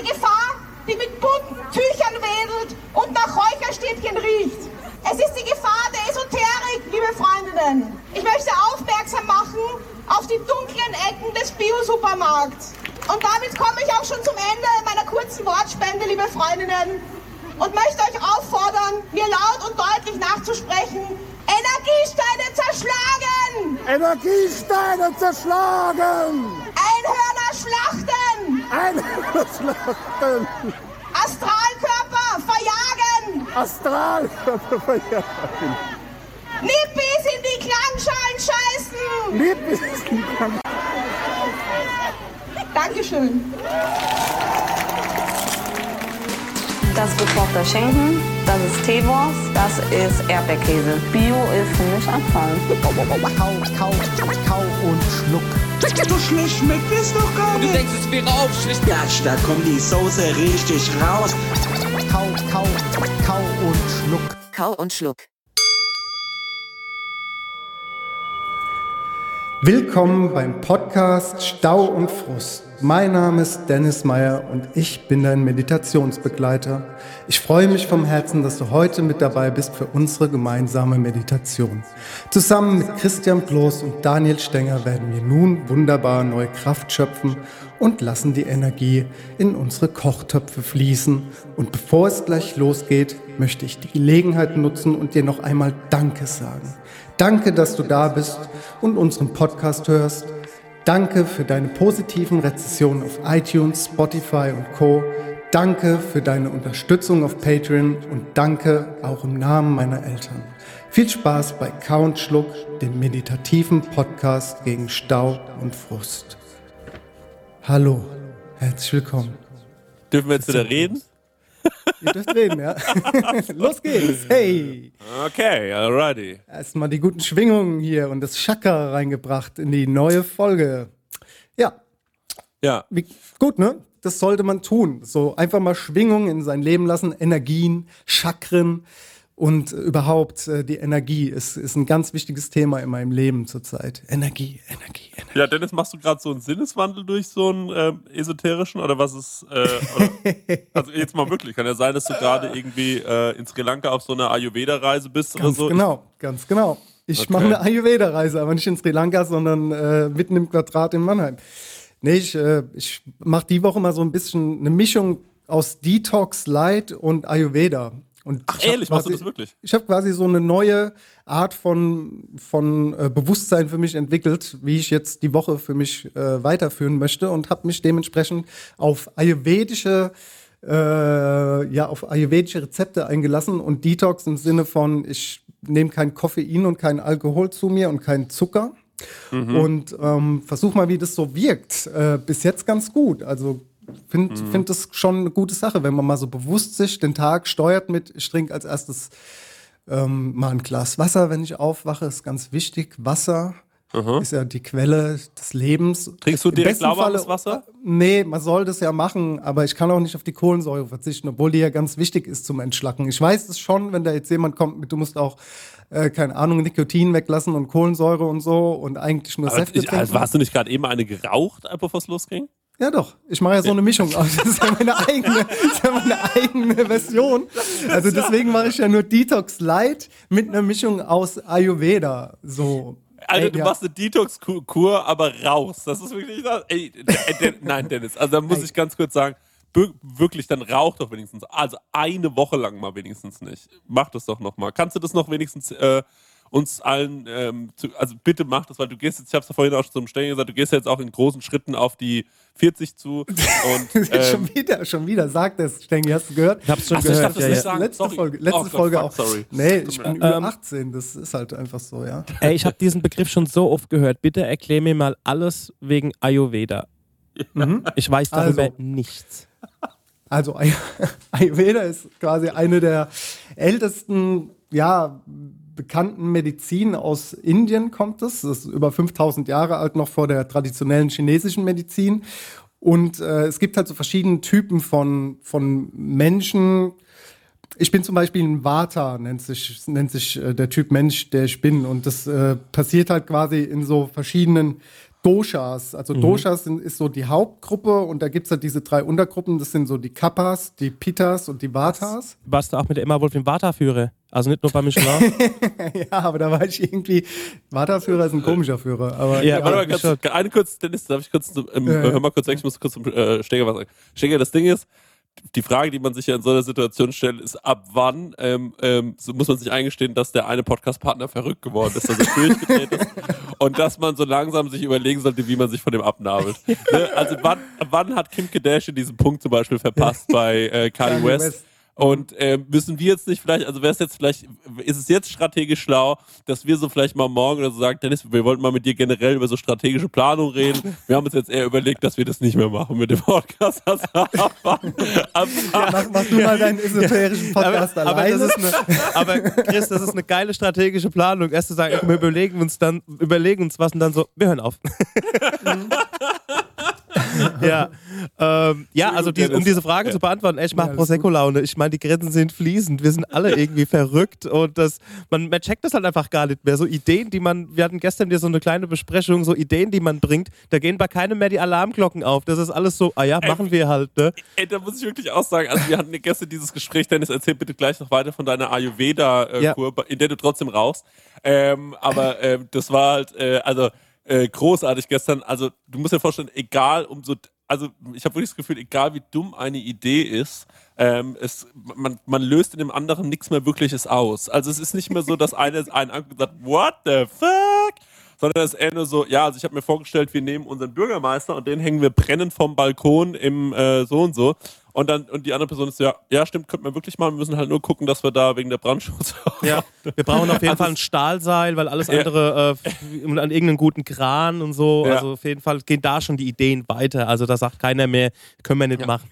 Eine Gefahr, die mit bunten Tüchern wedelt und nach Räucherstäbchen riecht. Es ist die Gefahr der Esoterik, liebe Freundinnen. Ich möchte aufmerksam machen auf die dunklen Ecken des Bio-Supermarkts. Und damit komme ich auch schon zum Ende meiner kurzen Wortspende, liebe Freundinnen, und möchte euch auffordern, mir laut und deutlich nachzusprechen, Energiesteine zerschlagen! Energiesteine zerschlagen! Einhörner schlachten! Schlachten! Astralkörper verjagen! Astralkörper verjagen! Nippis in die Klangschalen scheißen! Nippis in die Klangschalen Dankeschön. Das ist gekochter Schinken, das ist Teewurst, das ist Erdbeerkäse. Bio ist für mich Abfall. Kau, kau, kau und schluck. So schlecht schmeckt es doch gar Und du denkst, es wäre aufschlicht. Ja, da kommt die Soße richtig raus. Kau, kau, kau und schluck. Kau und Schluck. Willkommen beim Podcast Stau und Frust. Mein Name ist Dennis Meyer und ich bin dein Meditationsbegleiter. Ich freue mich vom Herzen, dass du heute mit dabei bist für unsere gemeinsame Meditation. Zusammen mit Christian Bloß und Daniel Stenger werden wir nun wunderbar neue Kraft schöpfen und lassen die Energie in unsere Kochtöpfe fließen. Und bevor es gleich losgeht, möchte ich die Gelegenheit nutzen und dir noch einmal Danke sagen. Danke, dass du da bist und unseren Podcast hörst. Danke für deine positiven Rezensionen auf iTunes, Spotify und Co. Danke für deine Unterstützung auf Patreon und danke auch im Namen meiner Eltern. Viel Spaß bei Count Schluck, dem meditativen Podcast gegen Stau und Frust. Hallo, herzlich willkommen. Dürfen wir jetzt wieder reden? Ihr dürft reden, ja. Los geht's. Hey. Okay, alrighty. Erstmal die guten Schwingungen hier und das Chakra reingebracht in die neue Folge. Ja, Ja, wie, gut, ne? Das sollte man tun. So einfach mal Schwingungen in sein Leben lassen, Energien, Chakren und überhaupt äh, die Energie ist, ist ein ganz wichtiges Thema in meinem Leben zurzeit. Energie, Energie, Energie. ja Dennis, machst du gerade so einen Sinneswandel durch so einen ähm, esoterischen oder was ist, äh, oder, also jetzt mal wirklich, kann ja sein, dass du gerade irgendwie äh, in Sri Lanka auf so einer Ayurveda-Reise bist oder Ganz so. genau, ganz genau. Ich Okay. mache eine Ayurveda-Reise, aber nicht in Sri Lanka, sondern äh, mitten im Quadrat in Mannheim. Nee, ich, äh, ich mache die Woche mal so ein bisschen eine Mischung aus Detox Light und Ayurveda. Und Ach ehrlich, machst du quasi- das wirklich? Ich habe quasi so eine neue Art von, von äh, Bewusstsein für mich entwickelt, wie ich jetzt die Woche für mich äh, weiterführen möchte und habe mich dementsprechend auf ayurvedische äh, ja, auf ayurvedische Rezepte eingelassen und Detox im Sinne von, ich nehme kein Koffein und kein Alkohol zu mir und keinen Zucker. Und ähm, versuch mal, wie das so wirkt. Äh, bis jetzt ganz gut. Also finde find das schon eine gute Sache, wenn man mal so bewusst sich den Tag steuert mit, ich trinke als erstes ähm, mal ein Glas Wasser, wenn ich aufwache, ist ganz wichtig. Wasser ist ja die Quelle des Lebens. Trinkst du direkt lauwarmes Wasser? Nee, man soll das ja machen, aber ich kann auch nicht auf die Kohlensäure verzichten, obwohl die ja ganz wichtig ist zum Entschlacken. Ich weiß es schon, wenn da jetzt jemand kommt mit, du musst auch, äh, keine Ahnung, Nikotin weglassen und Kohlensäure und so und eigentlich nur Säfte ich, trinken. also, hast du nicht gerade eben eine geraucht, bevor es losging? Ja, doch. Ich mache ja so eine Mischung aus. Das ist ja meine eigene, das ist ja meine eigene Version. Also deswegen mache ich ja nur Detox Light mit einer Mischung aus Ayurveda. So. Alter, Ey, du ja. machst eine Detox-Kur, aber raus. Das ist wirklich das. Ey, äh, Den- nein, Dennis, also da muss Ey. ich ganz kurz sagen, wirklich, dann rauch doch wenigstens. Also eine Woche lang mal wenigstens nicht. Mach das doch noch mal. Kannst du das noch wenigstens äh, uns allen, ähm, zu, also bitte mach das, weil du gehst jetzt, ich habe es ja vorhin auch zum Stellen gesagt, du gehst jetzt auch in großen Schritten auf die 40 zu. Und schon ähm, wieder, schon wieder, sagt es, Stengi, hast du gehört? Ich hab's schon Ach so, ich gehört. das ja, nicht ja. sagen. letzte sorry. Folge, letzte Oh Gott, Folge fuck, auch. Sorry. Nee, ich bin über Ähm, 18, das ist halt einfach so, ja. Ey, ich habe diesen Begriff schon so oft gehört. Bitte erklär mir mal alles wegen Ayurveda. Ich weiß darüber Also. nichts. Also Ay Ayurveda ist quasi eine der ältesten, ja, bekannten Medizin aus Indien kommt es. Das ist über 5000 Jahre alt, noch vor der traditionellen chinesischen Medizin. Und äh, es gibt halt so verschiedene Typen von, von Menschen. Ich bin zum Beispiel ein Vata, nennt sich, nennt sich äh, der Typ Mensch, der ich bin. Und das äh, passiert halt quasi in so verschiedenen Doshas. Also Doshas sind, ist so die Hauptgruppe und da gibt es halt diese drei Untergruppen. Das sind so die Kappas, die Pitas und die Vatas. Warst du auch mit der Emma Wolf im Vata-Führer? Also nicht nur bei Michelin? ja, aber da war ich irgendwie. Vata-Führer ist ein komischer Führer. Aber Ja, Warte mal, ganz, eine kurz, Dennis, darf ich kurz, zum- ähm, Ja, ja. hör mal kurz weg, ich muss kurz zum äh, Steger was sagen. Steger, das Ding ist, die Frage, die man sich ja in so einer Situation stellt, ist, ab wann ähm, ähm, so muss man sich eingestehen, dass der eine Podcast-Partner verrückt geworden ist, dass er durchgedreht ist und dass man so langsam sich überlegen sollte, wie man sich von dem abnabelt. ne? Also wann, wann hat Kim Kardashian diesen Punkt zum Beispiel verpasst bei äh, Kanye Kanye West? West. Und ähm, müssen wir jetzt nicht vielleicht, also wäre es jetzt vielleicht, ist es jetzt strategisch schlau, dass wir so vielleicht mal morgen oder so sagen, Dennis, wir wollten mal mit dir generell über so strategische Planung reden. Wir haben uns jetzt eher überlegt, dass wir das nicht mehr machen mit dem Podcast. Also, ab, ab, ab, mach, mach du mal deinen esoterischen Podcast aber, alleine. das ist eine, aber Chris, das ist eine geile strategische Planung. Erst zu sagen, wir überlegen uns dann, überlegen uns was und dann so, wir hören auf. ja, ähm, ja, also die, um diese Frage zu beantworten, ey, ich mache alles Prosecco-Laune. Ich meine, die Grenzen sind fließend. Wir sind alle irgendwie verrückt und das, man, man checkt das halt einfach gar nicht mehr. So Ideen, die man, wir hatten gestern hier so eine kleine Besprechung, so Ideen, die man bringt, da gehen bei keinem mehr die Alarmglocken auf. Das ist alles so, ah ja, machen wir halt, ne? ey, da muss ich wirklich auch sagen, also wir hatten gestern dieses Gespräch, Dennis, erzähl bitte gleich noch weiter von deiner Ayurveda-Kur, in der du trotzdem rauchst. Ähm, aber ähm, das war halt, äh, also äh, großartig gestern. Also du musst dir vorstellen, egal um so, also ich habe wirklich das Gefühl, egal wie dumm eine Idee ist, ähm, es, man, man löst in dem anderen nichts mehr Wirkliches aus. Also es ist nicht mehr so, dass einer und sagt, what the fuck? Sondern ist eher nur so, ja, also ich habe mir vorgestellt, wir nehmen unseren Bürgermeister und den hängen wir brennend vom Balkon im äh, so und so. Und dann, und die andere Person ist so, ja, ja, stimmt, könnten wir wirklich machen. Wir müssen halt nur gucken, dass wir da wegen der Brandschutz. Ja, wir brauchen auf jeden Also Fall ein Stahlseil, weil alles Ja. andere äh, und an irgendeinen guten Kran und so. Ja. Also auf jeden Fall gehen da schon die Ideen weiter. Also da sagt keiner mehr, können wir nicht machen.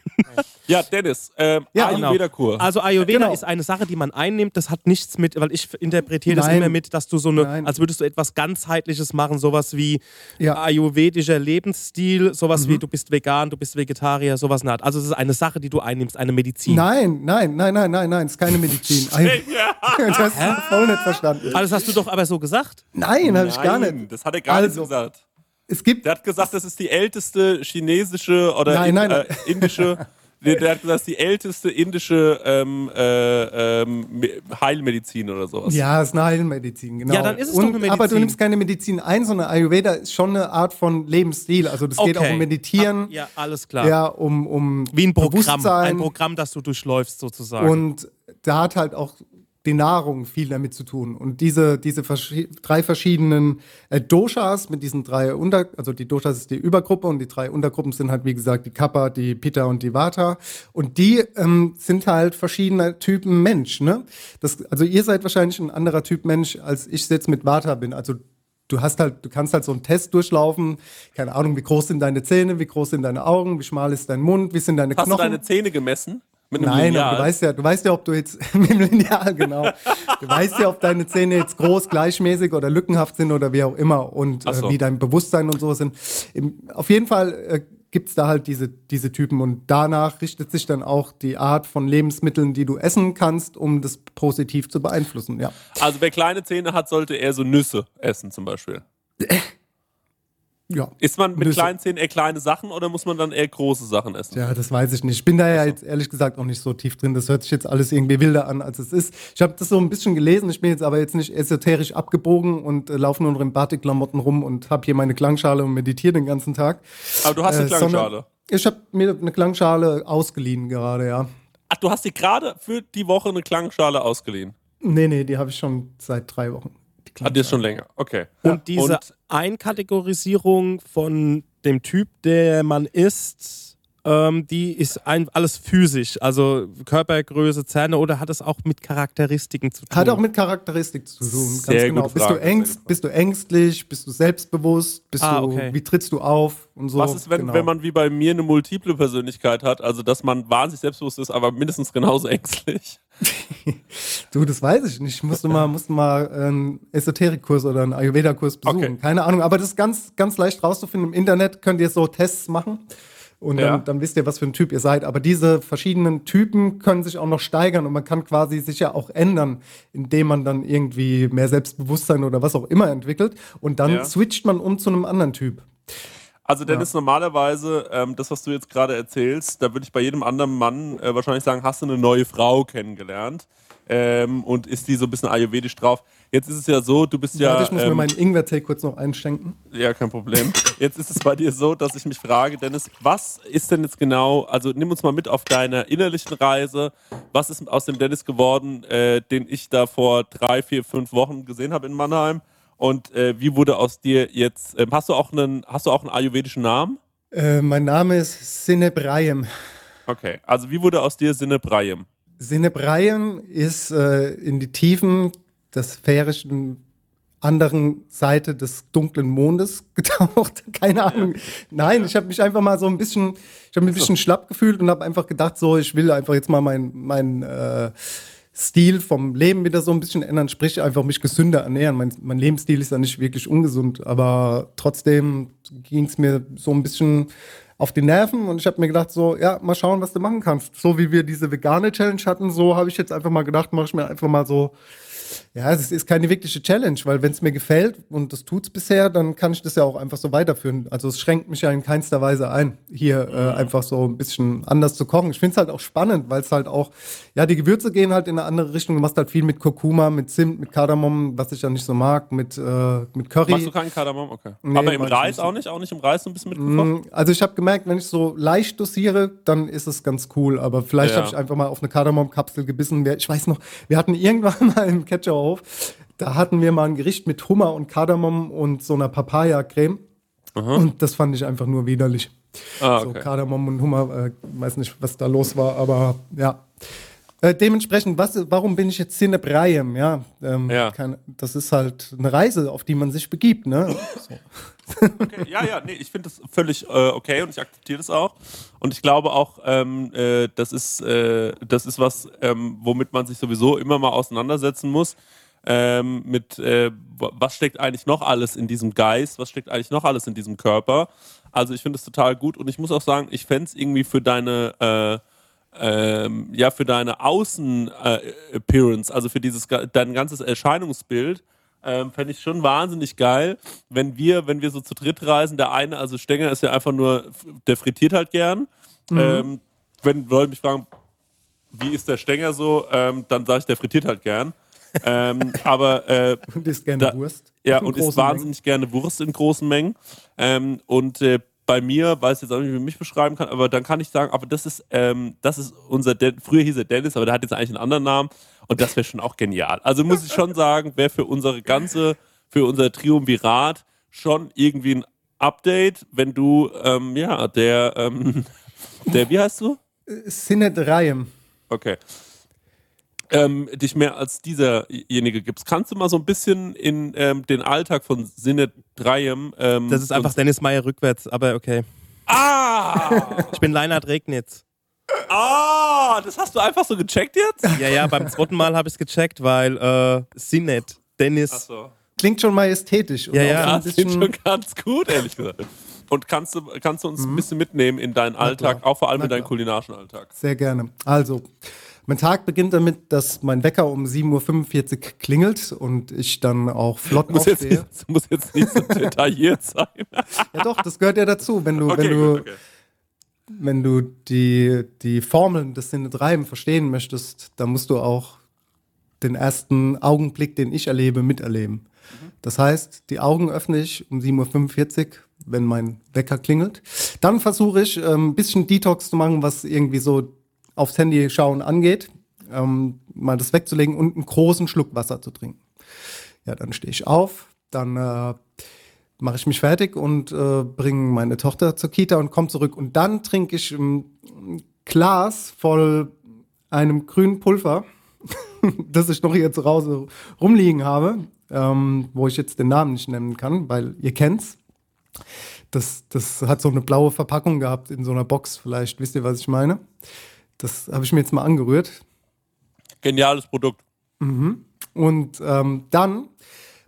Ja, Dennis, ähm, Ja, genau. Ayurveda-Kur. Also Ayurveda Genau. ist eine Sache, die man einnimmt. Das hat nichts mit, weil ich interpretiere das immer mit, dass du so eine, Nein. als würdest du etwas ganzheitliches machen, sowas wie Ja. Mhm. ayurvedischer Lebensstil, sowas wie du bist vegan, du bist Vegetarier, sowas Art. Also es ist eine Sache, die du einnimmst, eine Medizin. Nein, nein, nein, nein, nein, nein, es ist keine Medizin. das hast du voll nicht verstanden. Also das hast du doch aber so gesagt. Nein, habe ich gar nicht. Das hat er gar Also, nicht gesagt. Es gibt Der hat gesagt, das ist die älteste chinesische oder Nein, in, nein, nein. Äh, indische. Der, der hat gesagt, das ist die älteste indische ähm, äh, ähm, Me- Heilmedizin oder sowas. Ja, ist eine Heilmedizin, genau. Ja, dann ist es und, doch eine Medizin. Aber du nimmst keine Medizin ein, sondern Ayurveda ist schon eine Art von Lebensstil. Also das geht auch um Meditieren, Ah, Ja, alles klar. ja, um, um Wie ein Programm, Bewusstsein. ein Programm, das du durchläufst sozusagen. Und da hat halt auch die Nahrung viel damit zu tun. Und diese, diese verschi drei verschiedenen äh, Doshas mit diesen drei Unter, also die Doshas ist die Übergruppe und die drei Untergruppen sind halt, wie gesagt, die Kappa, die Pitta und die Vata. Und die ähm, sind halt verschiedene Typen Mensch, ne? Das, also ihr seid wahrscheinlich ein anderer Typ Mensch, als ich jetzt mit Vata bin. Also du hast halt, du kannst halt so einen Test durchlaufen. Keine Ahnung, wie groß sind deine Zähne, wie groß sind deine Augen, wie schmal ist dein Mund, wie sind deine Hast Knochen. du deine Zähne gemessen? Nein, Lineal? aber du weißt ja, du weißt ja, ob du jetzt mit dem Lineal, genau. Du weißt ja, ob deine Zähne jetzt groß, gleichmäßig oder lückenhaft sind oder wie auch immer und Ach so. äh, wie dein Bewusstsein und so sind. Im, auf jeden Fall äh, gibt es da halt diese, diese Typen und danach richtet sich dann auch die Art von Lebensmitteln, die du essen kannst, um das positiv zu beeinflussen, ja. Also wer kleine Zähne hat, sollte eher so Nüsse essen zum Beispiel. Ja. Isst man mit kleinen Zähnen eher kleine Sachen oder muss man dann eher große Sachen essen? Ja, das weiß ich nicht. Ich bin da ja jetzt ehrlich gesagt auch nicht so tief drin. Das hört sich jetzt alles irgendwie wilder an, als es ist. Ich habe das so ein bisschen gelesen. Ich bin jetzt aber jetzt nicht esoterisch abgebogen und äh, laufe nur in Batikklamotten rum und habe hier meine Klangschale und meditiere den ganzen Tag. Aber du hast eine Äh, Klangschale. Ich habe mir eine Klangschale ausgeliehen gerade, ja. Ach, du hast dir gerade für die Woche eine Klangschale ausgeliehen. Nee, nee, die habe ich schon seit drei Wochen. Die Hat dir schon länger. Okay. Und diese Und- Einkategorisierung von dem Typ, der man ist, ähm, die ist ein, alles physisch, also Körpergröße, Zähne oder hat es auch mit Charakteristiken zu tun? Hat auch mit Charakteristik zu tun, ganz Sehr genau. gute Bist Frage, du, ängst, bist du ängstlich, bist du selbstbewusst, bist Ah, du, okay. wie trittst du auf und so. Was ist, wenn, genau. wenn man wie bei mir eine multiple Persönlichkeit hat, also dass man wahnsinnig selbstbewusst ist, aber mindestens genauso ängstlich? Du, das weiß ich nicht. Ich musste mal, musste mal einen Esoterikkurs oder einen Ayurveda-Kurs besuchen. Okay. Keine Ahnung, aber das ist ganz, ganz leicht rauszufinden. Im Internet könnt ihr so Tests machen. Und Ja. dann, dann wisst ihr, was für ein Typ ihr seid. Aber diese verschiedenen Typen können sich auch noch steigern und man kann quasi sich ja auch ändern, indem man dann irgendwie mehr Selbstbewusstsein oder was auch immer entwickelt. Und dann Ja. switcht man um zu einem anderen Typ. Also Dennis, normalerweise, ähm, das, was du jetzt gerade erzählst, da würde ich bei jedem anderen Mann äh, wahrscheinlich sagen, hast du eine neue Frau kennengelernt ähm, und ist die so ein bisschen ayurvedisch drauf. Jetzt ist es ja so, du bist ja... Warte, ich muss mir ähm, meinen Ingwer-Tee kurz noch einschenken. Ja, kein Problem. Jetzt ist es bei dir so, dass ich mich frage, Dennis, was ist denn jetzt genau, also nimm uns mal mit auf deiner innerlichen Reise. Was ist aus dem Dennis geworden, äh, den ich da vor drei, vier, fünf Wochen gesehen habe in Mannheim? Und äh, wie wurde aus dir jetzt, ähm, hast du auch einen, hast du auch einen ayurvedischen Namen? Äh, mein Name ist Sinebrayem. Okay, also wie wurde aus dir Sinne Brayem? Sinebrayem ist äh, in die Tiefen des sphärischen anderen Seite des dunklen Mondes getaucht. Keine Ahnung. Nein, ich habe mich einfach mal so ein bisschen, ich habe mich ein bisschen schlapp gefühlt und habe einfach gedacht, so, ich will einfach jetzt mal mein, mein äh, Stil vom Leben wieder so ein bisschen ändern, sprich einfach mich gesünder ernähren. Mein, mein Lebensstil ist ja nicht wirklich ungesund, aber trotzdem ging es mir so ein bisschen auf die Nerven und ich habe mir gedacht, so, ja, mal schauen, was du machen kannst. So wie wir diese vegane Challenge hatten, so habe ich jetzt einfach mal gedacht, mache ich mir einfach mal so ja, es ist keine wirkliche Challenge, weil wenn es mir gefällt und das tut's bisher, dann kann ich das ja auch einfach so weiterführen. Also es schränkt mich ja in keinster Weise ein, hier äh, einfach so ein bisschen anders zu kochen. Ich finde es halt auch spannend, weil es halt auch, ja, die Gewürze gehen halt in eine andere Richtung. Du machst halt viel mit Kurkuma, mit Zimt, mit Kardamom, was ich ja nicht so mag, mit, äh, mit Curry. Machst du keinen Kardamom? Okay. Nee, Aber im Reis auch nicht? Auch nicht im Reis so ein bisschen mitgekocht? Mm, Also ich habe gemerkt, wenn ich so leicht dosiere, dann ist es ganz cool. Aber vielleicht Ja. habe ich einfach mal auf eine Kardamomkapsel gebissen. Ich weiß noch, wir hatten irgendwann mal im Ketcherhof, da hatten wir mal ein Gericht mit Hummer und Kardamom und so einer Papaya-Creme. Und das fand ich einfach nur widerlich. Ah, So okay. Kardamom und Hummer, äh, weiß nicht, was da los war, aber ja. Äh, dementsprechend, was, warum bin ich jetzt Cinebrayem? Ja, ähm, Ja. Keine, das ist halt eine Reise, auf die man sich begibt. Ne? Okay, ja, ja, nee, ich finde das völlig äh, okay und ich akzeptiere das auch. Und ich glaube auch, ähm, äh, das, ist, äh, das ist was, ähm, womit man sich sowieso immer mal auseinandersetzen muss. Ähm, mit äh, wa- was steckt eigentlich noch alles in diesem Geist, was steckt eigentlich noch alles in diesem Körper. Also ich finde es total gut und ich muss auch sagen, ich fände es irgendwie für deine äh, ähm, ja, für deine Außen-Appearance, also für dieses dein ganzes Erscheinungsbild, ähm, fände ich schon wahnsinnig geil, wenn wir, wenn wir so zu dritt reisen, der eine, also Stenger ist ja einfach nur, der frittiert halt gern. Ähm, wenn Leute mich fragen, wie ist der Stenger so, ähm, dann sage ich, der frittiert halt gern. ähm, aber äh, Und isst gerne Da- Wurst. ja, und isst wahnsinnig gerne Wurst in großen Mengen. Ähm, und äh, bei mir, weiß jetzt auch nicht, wie ich mich beschreiben kann, aber dann kann ich sagen, aber das ist, ähm, das ist unser, Den früher hieß er Dennis, aber der hat jetzt eigentlich einen anderen Namen und das wäre schon auch genial. Also muss ich schon sagen, wäre für unsere ganze, für unser Triumvirat schon irgendwie ein Update, wenn du, ähm, ja, der, ähm, der, wie heißt du? Sinebrayem. Okay. Ähm, dich mehr als dieserjenige gibst. Kannst du mal so ein bisschen in ähm, den Alltag von Sinne Dreiem. Ähm, Das ist einfach Dennis Meyer rückwärts, aber okay. Ah! Ich bin Leinhard Regnitz. ah! Das hast du einfach so gecheckt jetzt? Ja, ja, beim zweiten Mal habe ich es gecheckt, weil äh, Sinnet, Dennis. Achso. Klingt schon majestätisch. und Ja, ja. so Das klingt bisschen- schon ganz gut, ehrlich gesagt. Und kannst du, kannst du uns ein bisschen mitnehmen in deinen Alltag, auch vor allem in deinen kulinarischen Alltag? Sehr gerne. Also, mein Tag beginnt damit, dass mein Wecker um 7.45 Uhr klingelt und ich dann auch flott Muss jetzt, aufstehe. nicht, muss jetzt nicht so detailliert sein. Ja doch, das gehört ja dazu. Wenn du, Okay, wenn du, gut, okay. wenn du die, die Formeln des Sinne Treiben verstehen möchtest, dann musst du auch den ersten Augenblick, den ich erlebe, miterleben. Das heißt, die Augen öffne ich um 7.45 Uhr, wenn mein Wecker klingelt. Dann versuche ich, ähm, ein bisschen Detox zu machen, was irgendwie so aufs Handy schauen angeht. Ähm, mal das wegzulegen und einen großen Schluck Wasser zu trinken. Ja, dann stehe ich auf, dann äh, mache ich mich fertig und äh, bringe meine Tochter zur Kita und komme zurück. Und dann trinke ich ein Glas voll einem grünen Pulver, das ich noch hier zu Hause rumliegen habe, ähm, wo ich jetzt den Namen nicht nennen kann, weil ihr kennt's. Das, das hat so eine blaue Verpackung gehabt in so einer Box. Vielleicht wisst ihr, was ich meine. Das habe ich mir jetzt mal angerührt. Geniales Produkt. Und ähm, dann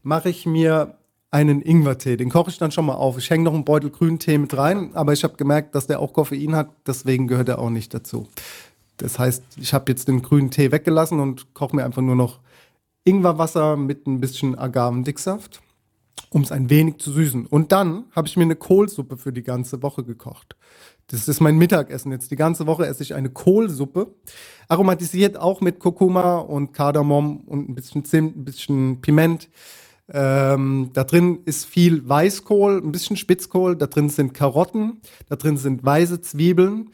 mache ich mir einen Ingwertee. Den koche ich dann schon mal auf. Ich hänge noch einen Beutel grünen Tee mit rein, aber ich habe gemerkt, dass der auch Koffein hat, deswegen gehört er auch nicht dazu. Das heißt, ich habe jetzt den grünen Tee weggelassen und koche mir einfach nur noch Ingwerwasser mit ein bisschen Agavendicksaft. um es ein wenig zu süßen. Und dann habe ich mir eine Kohlsuppe für die ganze Woche gekocht. Das ist mein Mittagessen jetzt. Die ganze Woche esse ich eine Kohlsuppe. Aromatisiert auch mit Kurkuma und Kardamom und ein bisschen Zimt, ein bisschen Piment. Ähm, da drin ist viel Weißkohl, ein bisschen Spitzkohl. Da drin sind Karotten. Da drin sind weiße Zwiebeln.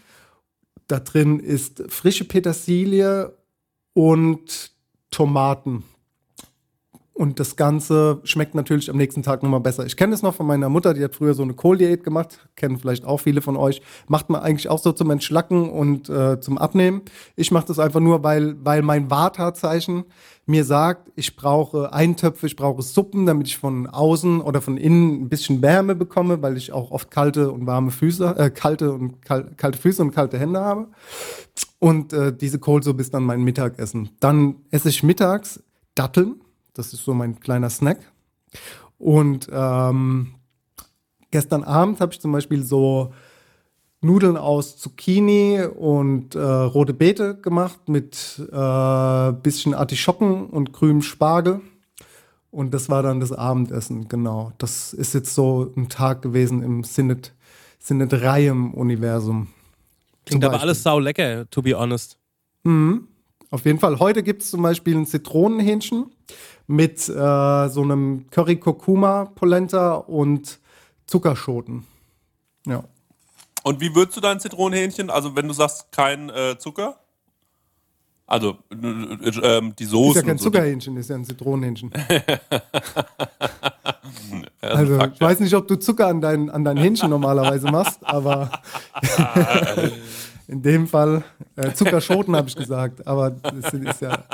Da drin ist frische Petersilie und Tomaten. Und das Ganze schmeckt natürlich am nächsten Tag nochmal besser. Ich kenne es noch von meiner Mutter, die hat früher so eine Kohldiät gemacht. Kennen vielleicht auch viele von euch. Macht man eigentlich auch so zum Entschlacken und äh, zum Abnehmen. Ich mache das einfach nur, weil, weil mein Vata-Zeichen mir sagt, ich brauche Eintöpfe, ich brauche Suppen, damit ich von außen oder von innen ein bisschen Wärme bekomme, weil ich auch oft kalte und warme Füße, äh, kalte und kal kalte Füße und kalte Hände habe. Und äh, diese Kohlsuppe ist dann mein Mittagessen. Dann esse ich mittags Datteln das ist so mein kleiner Snack. Und ähm, gestern Abend habe ich zum Beispiel so Nudeln aus Zucchini und äh, rote Beete gemacht mit äh, bisschen Artischocken und grünem Spargel. Und das war dann das Abendessen, genau. Das ist jetzt so ein Tag gewesen im Sinnet, Sinnet Reiem-Universum. Klingt aber alles sau lecker, to be honest. Mhm. Auf jeden Fall. Heute gibt es zum Beispiel ein Zitronenhähnchen mit äh, so einem Curry Kurkuma Polenta und Zuckerschoten. Ja. Und wie würzt du dein Zitronenhähnchen? Also wenn du sagst kein äh, Zucker? Also äh, äh, die Soße. Ist ja kein so. Zuckerhähnchen, ist ja ein Zitronenhähnchen. also ich weiß nicht, ob du Zucker an dein, an dein Hähnchen normalerweise machst, aber in dem Fall äh, Zuckerschoten habe ich gesagt, aber das ist ja.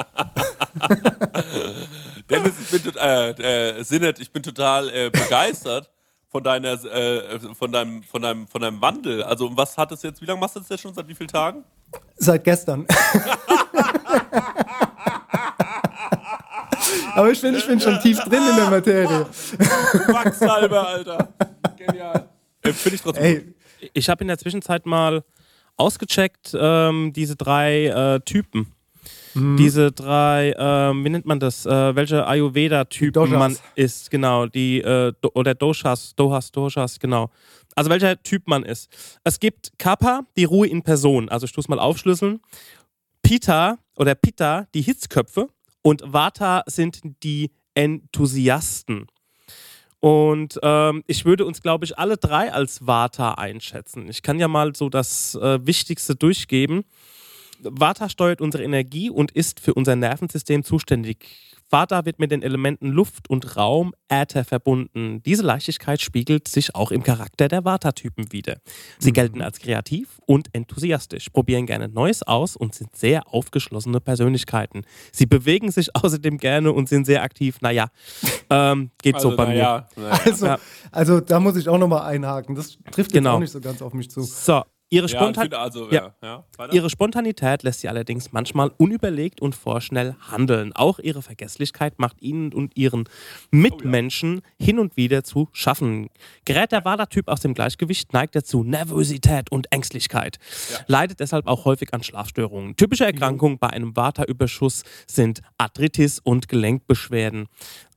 Dennis, ich bin, äh, äh, Sinnet, ich bin total äh, begeistert von deiner, äh, von deinem, von deinem, von deinem Wandel. Also was hat es jetzt? Wie lange machst du das jetzt schon? Seit wie vielen Tagen? Seit gestern. Aber ich finde, ich bin schon tief drin in der Materie. Quacksalbe, Alter. Genial. Äh, finde ich trotzdem. Ey, Ich habe in der Zwischenzeit mal ausgecheckt, ähm, diese drei äh, Typen. Mhm. Diese drei, ähm, wie nennt man das? Äh, welche Ayurveda-Typen man ist, genau. Die, äh, do, oder Doshas, Dohas, Doshas, genau. Also welcher Typ man ist. Es gibt Kappa, die Ruhe in Person. Also ich tue es mal aufschlüsseln. Pita oder Pitta, die Hitzköpfe. Und Vata sind die Enthusiasten. Und ähm, ich würde uns, glaube ich, alle drei als Vata einschätzen. Ich kann ja mal so das äh, Wichtigste durchgeben. Vata steuert unsere Energie und ist für unser Nervensystem zuständig. Vata wird mit den Elementen Luft und Raum, Äther verbunden. Diese Leichtigkeit spiegelt sich auch im Charakter der Vata-Typen wider. Sie gelten als kreativ und enthusiastisch, probieren gerne Neues aus und sind sehr aufgeschlossene Persönlichkeiten. Sie bewegen sich außerdem gerne und sind sehr aktiv. Naja, ähm, geht also, so bei na mir. ja, na ja. also, also da muss ich auch nochmal einhaken. Das trifft Genau. jetzt auch nicht so ganz auf mich zu. So, ihre, Ja, Spontan finde also, Ja. ja. Ja, ihre Spontanität lässt sie allerdings manchmal unüberlegt und vorschnell handeln. Auch ihre Vergesslichkeit macht ihnen und ihren Mitmenschen hin und wieder zu schaffen. Gerät der Vata-Typ aus dem Gleichgewicht, neigt er zu Nervosität und Ängstlichkeit. Leidet deshalb auch häufig an Schlafstörungen. Typische Erkrankungen bei einem Vata-Überschuss sind Arthritis und Gelenkbeschwerden.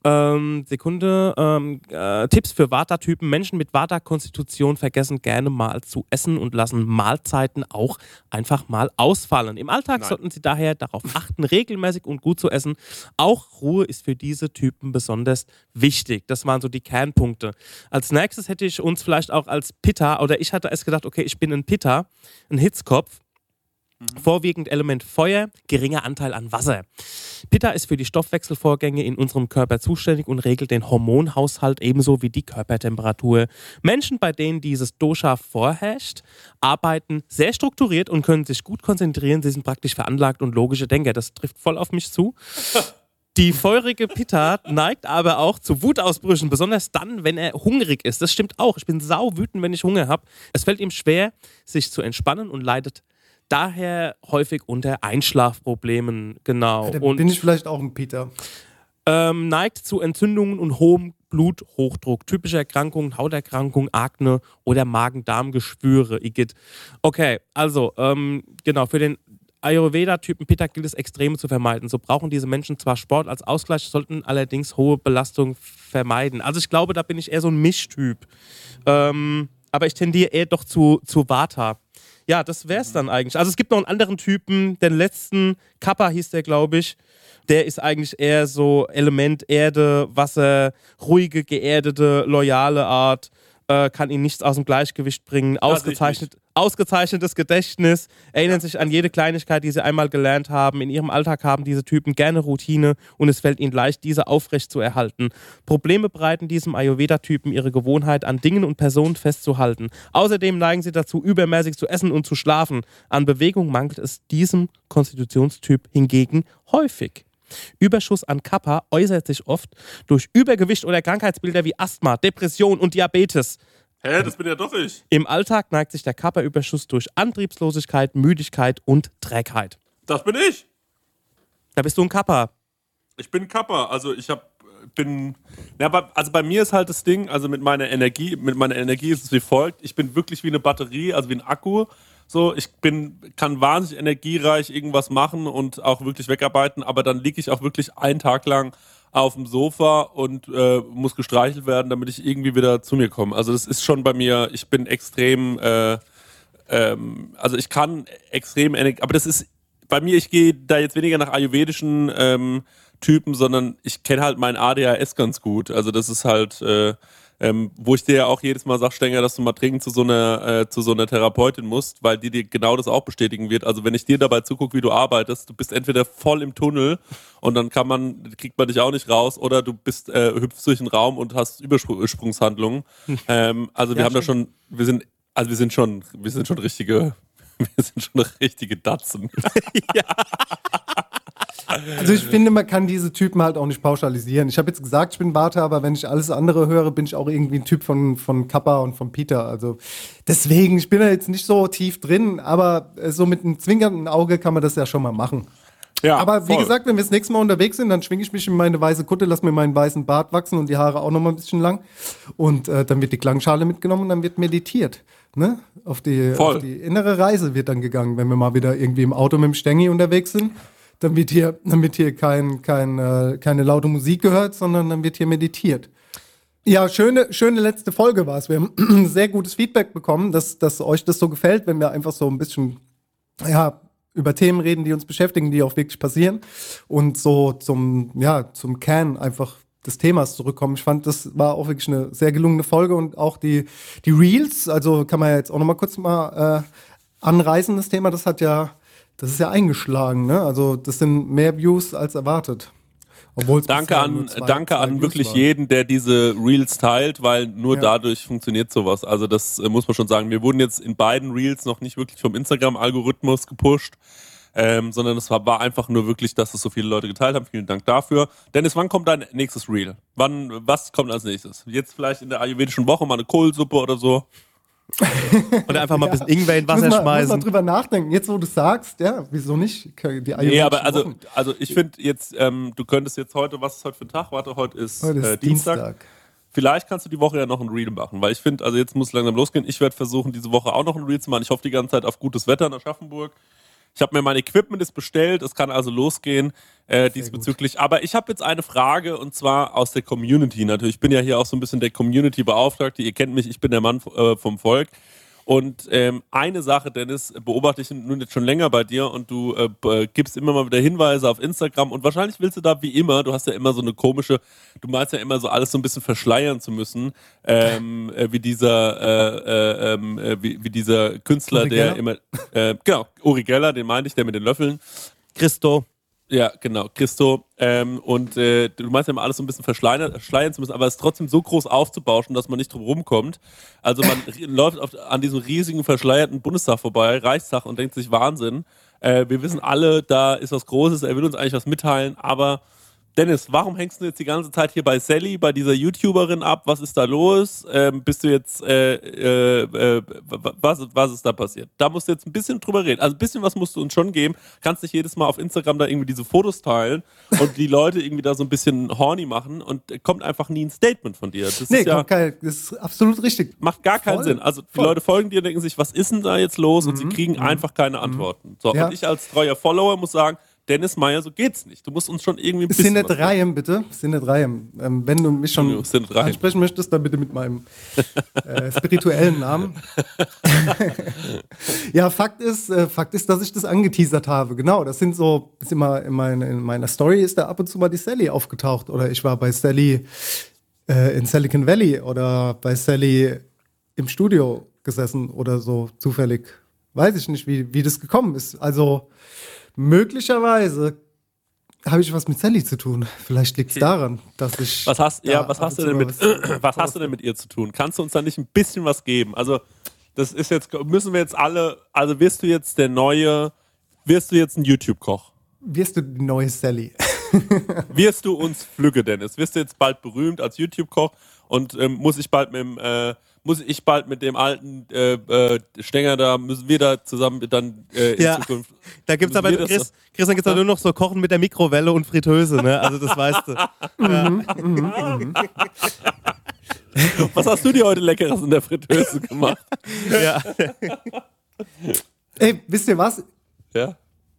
Ähm, Sekunde. Ähm, äh, Tipps für Vata-Typen. Menschen mit Vata-Konstitution vergessen gerne mal zu essen und lassen Mahlzeiten auch einfach mal ausfallen. Im Alltag Nein. sollten sie daher darauf achten, regelmäßig und gut zu essen. Auch Ruhe ist für diese Typen besonders wichtig. Das waren so die Kernpunkte. Als nächstes hätte ich uns vielleicht auch als Pitta, oder ich hatte erst gedacht, okay, ich bin ein Pitta, ein Hitzkopf. Vorwiegend Element Feuer, geringer Anteil an Wasser. Pitta ist für die Stoffwechselvorgänge in unserem Körper zuständig und regelt den Hormonhaushalt ebenso wie die Körpertemperatur. Menschen, bei denen dieses Dosha vorherrscht, arbeiten sehr strukturiert und können sich gut konzentrieren. Sie sind praktisch veranlagt und logische Denker. Das trifft voll auf mich zu. Die feurige Pitta neigt aber auch zu Wutausbrüchen, besonders dann, wenn er hungrig ist. Das stimmt auch. Ich bin sau wütend, wenn ich Hunger habe. Es fällt ihm schwer, sich zu entspannen und leidet daher häufig unter Einschlafproblemen. Genau. Da und bin ich vielleicht auch ein Peter. ähm, neigt zu Entzündungen und hohem Bluthochdruck. Typische Erkrankungen, Hauterkrankungen, Akne oder Magen-Darm-Geschwüre. Igitt. Okay, also, ähm, genau, für den Ayurveda-Typen Pitta gilt es, Extreme zu vermeiden. So brauchen diese Menschen zwar Sport als Ausgleich, sollten allerdings hohe Belastung vermeiden. Also ich glaube, da bin ich eher so ein Mischtyp. Ähm, aber ich tendiere eher doch zu, zu Vata. Ja, das wäre es dann eigentlich. Also es gibt noch einen anderen Typen, den letzten, Kappa hieß der, glaube ich. Der ist eigentlich eher so Element Erde, Wasser, ruhige, geerdete, loyale Art. Äh, kann ihn nichts aus dem Gleichgewicht bringen. Ausgezeichnet, ausgezeichnetes Gedächtnis, erinnern sich an jede Kleinigkeit, die sie einmal gelernt haben. In ihrem Alltag haben diese Typen gerne Routine und es fällt ihnen leicht, diese aufrecht zu erhalten. Probleme bereiten diesem Ayurveda-Typen ihre Gewohnheit, an Dingen und Personen festzuhalten. Außerdem neigen sie dazu, übermäßig zu essen und zu schlafen. An Bewegung mangelt es diesem Konstitutionstyp hingegen häufig. Überschuss an Kappa äußert sich oft durch Übergewicht oder Krankheitsbilder wie Asthma, Depression und Diabetes. Hä, das bin ja doch ich. Im Alltag neigt sich der Kappa-Überschuss durch Antriebslosigkeit, Müdigkeit und Trägheit. Das bin ich. Da bist du ein Kappa. Ich bin Kappa. Also ich hab, bin. Ja, also bei mir ist halt das Ding, also mit meiner Energie, mit meiner Energie ist es wie folgt. Ich bin wirklich wie eine Batterie, also wie ein Akku. So, ich bin, kann wahnsinnig energiereich irgendwas machen und auch wirklich wegarbeiten, aber dann liege ich auch wirklich einen Tag lang auf dem Sofa und äh, muss gestreichelt werden, damit ich irgendwie wieder zu mir komme. Also das ist schon bei mir, ich bin extrem, äh, ähm, also ich kann extrem, aber das ist bei mir, ich gehe da jetzt weniger nach ayurvedischen ähm, Typen, sondern ich kenne halt mein ADHS ganz gut. Also das ist halt, äh, ähm, wo ich dir ja auch jedes Mal sage, Stenger, dass du mal dringend zu so einer, äh, zu so einer Therapeutin musst, weil die dir genau das auch bestätigen wird. Also wenn ich dir dabei zugucke, wie du arbeitest, du bist entweder voll im Tunnel und dann kann man, kriegt man dich auch nicht raus, oder du bist, äh, hüpfst durch den Raum und hast Übersprungshandlungen. ähm, also wir Ja, haben da stimmt. schon, wir sind, also wir sind schon, wir sind schon richtige, wir sind schon richtige Datzen. Also ich finde, man kann diese Typen halt auch nicht pauschalisieren. Ich habe jetzt gesagt, ich bin Vata, aber wenn ich alles andere höre, bin ich auch irgendwie ein Typ von, von Kappa und von Peter. Also deswegen, ich bin da jetzt nicht so tief drin, aber äh, so mit einem zwinkernden Auge kann man das ja schon mal machen. Ja, Aber wie voll. gesagt, wenn wir das nächste Mal unterwegs sind, dann schwinge ich mich in meine weiße Kutte, lass mir meinen weißen Bart wachsen und die Haare auch noch mal ein bisschen lang. Und äh, dann wird die Klangschale mitgenommen und dann wird meditiert. Ne? Auf, die, auf die innere Reise wird dann gegangen, wenn wir mal wieder irgendwie im Auto mit dem Stengi unterwegs sind. Dann wird hier, dann wird hier kein, kein, äh, keine laute Musik gehört, sondern dann wird hier meditiert. Ja, schöne, schöne letzte Folge war es. Wir haben sehr gutes Feedback bekommen, dass, dass euch das so gefällt, wenn wir einfach so ein bisschen ja, über Themen reden, die uns beschäftigen, die auch wirklich passieren und so zum, ja, zum Kern einfach des Themas zurückkommen. Ich fand, das war auch wirklich eine sehr gelungene Folge und auch die, die Reels, also kann man ja jetzt auch noch mal kurz mal äh, anreißen, das Thema, das hat ja, das ist ja eingeschlagen, ne? Also das sind mehr Views als erwartet. Danke an, zwei- danke zwei an wirklich waren. jeden, der diese Reels teilt, weil nur Ja. dadurch funktioniert sowas. Also das äh, muss man schon sagen. Wir wurden jetzt in beiden Reels noch nicht wirklich vom Instagram-Algorithmus gepusht, ähm, sondern es war, war einfach nur wirklich, dass es so viele Leute geteilt haben. Vielen Dank dafür. Dennis, wann kommt dein nächstes Reel? Wann, was kommt als nächstes? Jetzt vielleicht in der ayurvedischen Woche mal eine Kohlsuppe oder so? Oder einfach mal ein bisschen Ingwer in Muss Wasser man, muss man schmeißen. drüber nachdenken. Jetzt, wo du sagst, ja, wieso nicht? Die Nee, ayurvedischen aber also, Wochen. also ich finde jetzt, ähm, du könntest jetzt heute, was ist heute für ein Tag? Warte, heute ist, Heute ist äh, Dienstag. Dienstag. Vielleicht kannst du die Woche ja noch ein Reel machen, weil ich finde, also jetzt muss es langsam losgehen. Ich werde versuchen, diese Woche auch noch ein Reel zu machen. Ich hoffe die ganze Zeit auf gutes Wetter in Aschaffenburg. Ich habe mir mein Equipment ist bestellt, es kann also losgehen äh, diesbezüglich. Aber ich habe jetzt eine Frage und zwar aus der Community natürlich. Ich bin ja hier auch so ein bisschen der Community-Beauftragte. Ihr kennt mich, ich bin der Mann äh, vom Volk. Und ähm, eine Sache, Dennis, beobachte ich nun jetzt schon länger bei dir und du äh, gibst immer mal wieder Hinweise auf Instagram und wahrscheinlich willst du da wie immer, du hast ja immer so eine komische, du meinst ja immer so alles so ein bisschen verschleiern zu müssen, ähm, äh, wie dieser, äh, äh, ähm, äh, wie, wie dieser Künstler, der immer, äh, genau, Uri Geller, den meinte ich, der mit den Löffeln. Christo. Ja, genau, Christo. Ähm, und äh, du meinst ja immer alles so ein bisschen verschleiern, zu müssen, aber es trotzdem so groß aufzubauschen, dass man nicht drum rumkommt. Also man läuft auf, an diesem riesigen verschleierten Bundestag vorbei, Reichstag, und denkt sich Wahnsinn. Äh, wir wissen alle, da ist was Großes, er will uns eigentlich was mitteilen, aber Dennis, warum hängst du jetzt die ganze Zeit hier bei Sally, bei dieser YouTuberin ab? Was ist da los? Ähm, bist du jetzt, äh, äh, äh, was, was ist da passiert? Da musst du jetzt ein bisschen drüber reden. Also ein bisschen was musst du uns schon geben. Kannst nicht jedes Mal auf Instagram da irgendwie diese Fotos teilen und die Leute irgendwie da so ein bisschen horny machen und kommt einfach nie ein Statement von dir. Das Nee, ist ja, kommt kein, das ist absolut richtig. macht gar keinen Voll, Sinn. Also die voll. Mhm. Leute folgen dir und denken sich, was ist denn da jetzt los? Und sie kriegen einfach keine Antworten. So, Ja. und ich als treuer Follower muss sagen, Dennis Meyer, so geht's nicht. Du musst uns schon irgendwie ein bisschen was Reihen, bitte. Nicht Reihen. Ähm, wenn du mich schon Reihen. ansprechen möchtest, dann bitte mit meinem äh, spirituellen Namen. ja, Fakt ist, äh, Fakt ist, dass ich das angeteasert habe. Genau, das sind so, ist immer in, meine, in meiner Story ist da ab und zu mal die Sally aufgetaucht. Oder ich war bei Sally äh, in Silicon Valley oder bei Sally im Studio gesessen oder so zufällig. Weiß ich nicht, wie, wie das gekommen ist. Also möglicherweise habe ich was mit Sally zu tun. Vielleicht liegt es daran, dass ich. Was hast, da ja, was hast du denn mit, was hast du denn mit ihr zu tun? Kannst du uns da nicht ein bisschen was geben? Also, das ist jetzt, müssen wir jetzt alle, also wirst du jetzt der neue, wirst du jetzt ein YouTube-Koch? Wirst du die neue Sally? Wirst du uns Flügge, Dennis? Wirst du jetzt bald berühmt als YouTube-Koch und ähm, muss ich bald mit dem, äh, muss ich bald mit dem alten äh, äh, Stenger da, müssen wir da zusammen dann äh, in Ja. Zukunft. Da gibt's müssen aber, Chris, Chris, dann gibt's aber nur noch so Kochen mit der Mikrowelle und Fritteuse, ne? Also das weißt du. Was hast du dir heute Leckeres in der Fritteuse gemacht? Ja. Ey, wisst ihr was? Ja.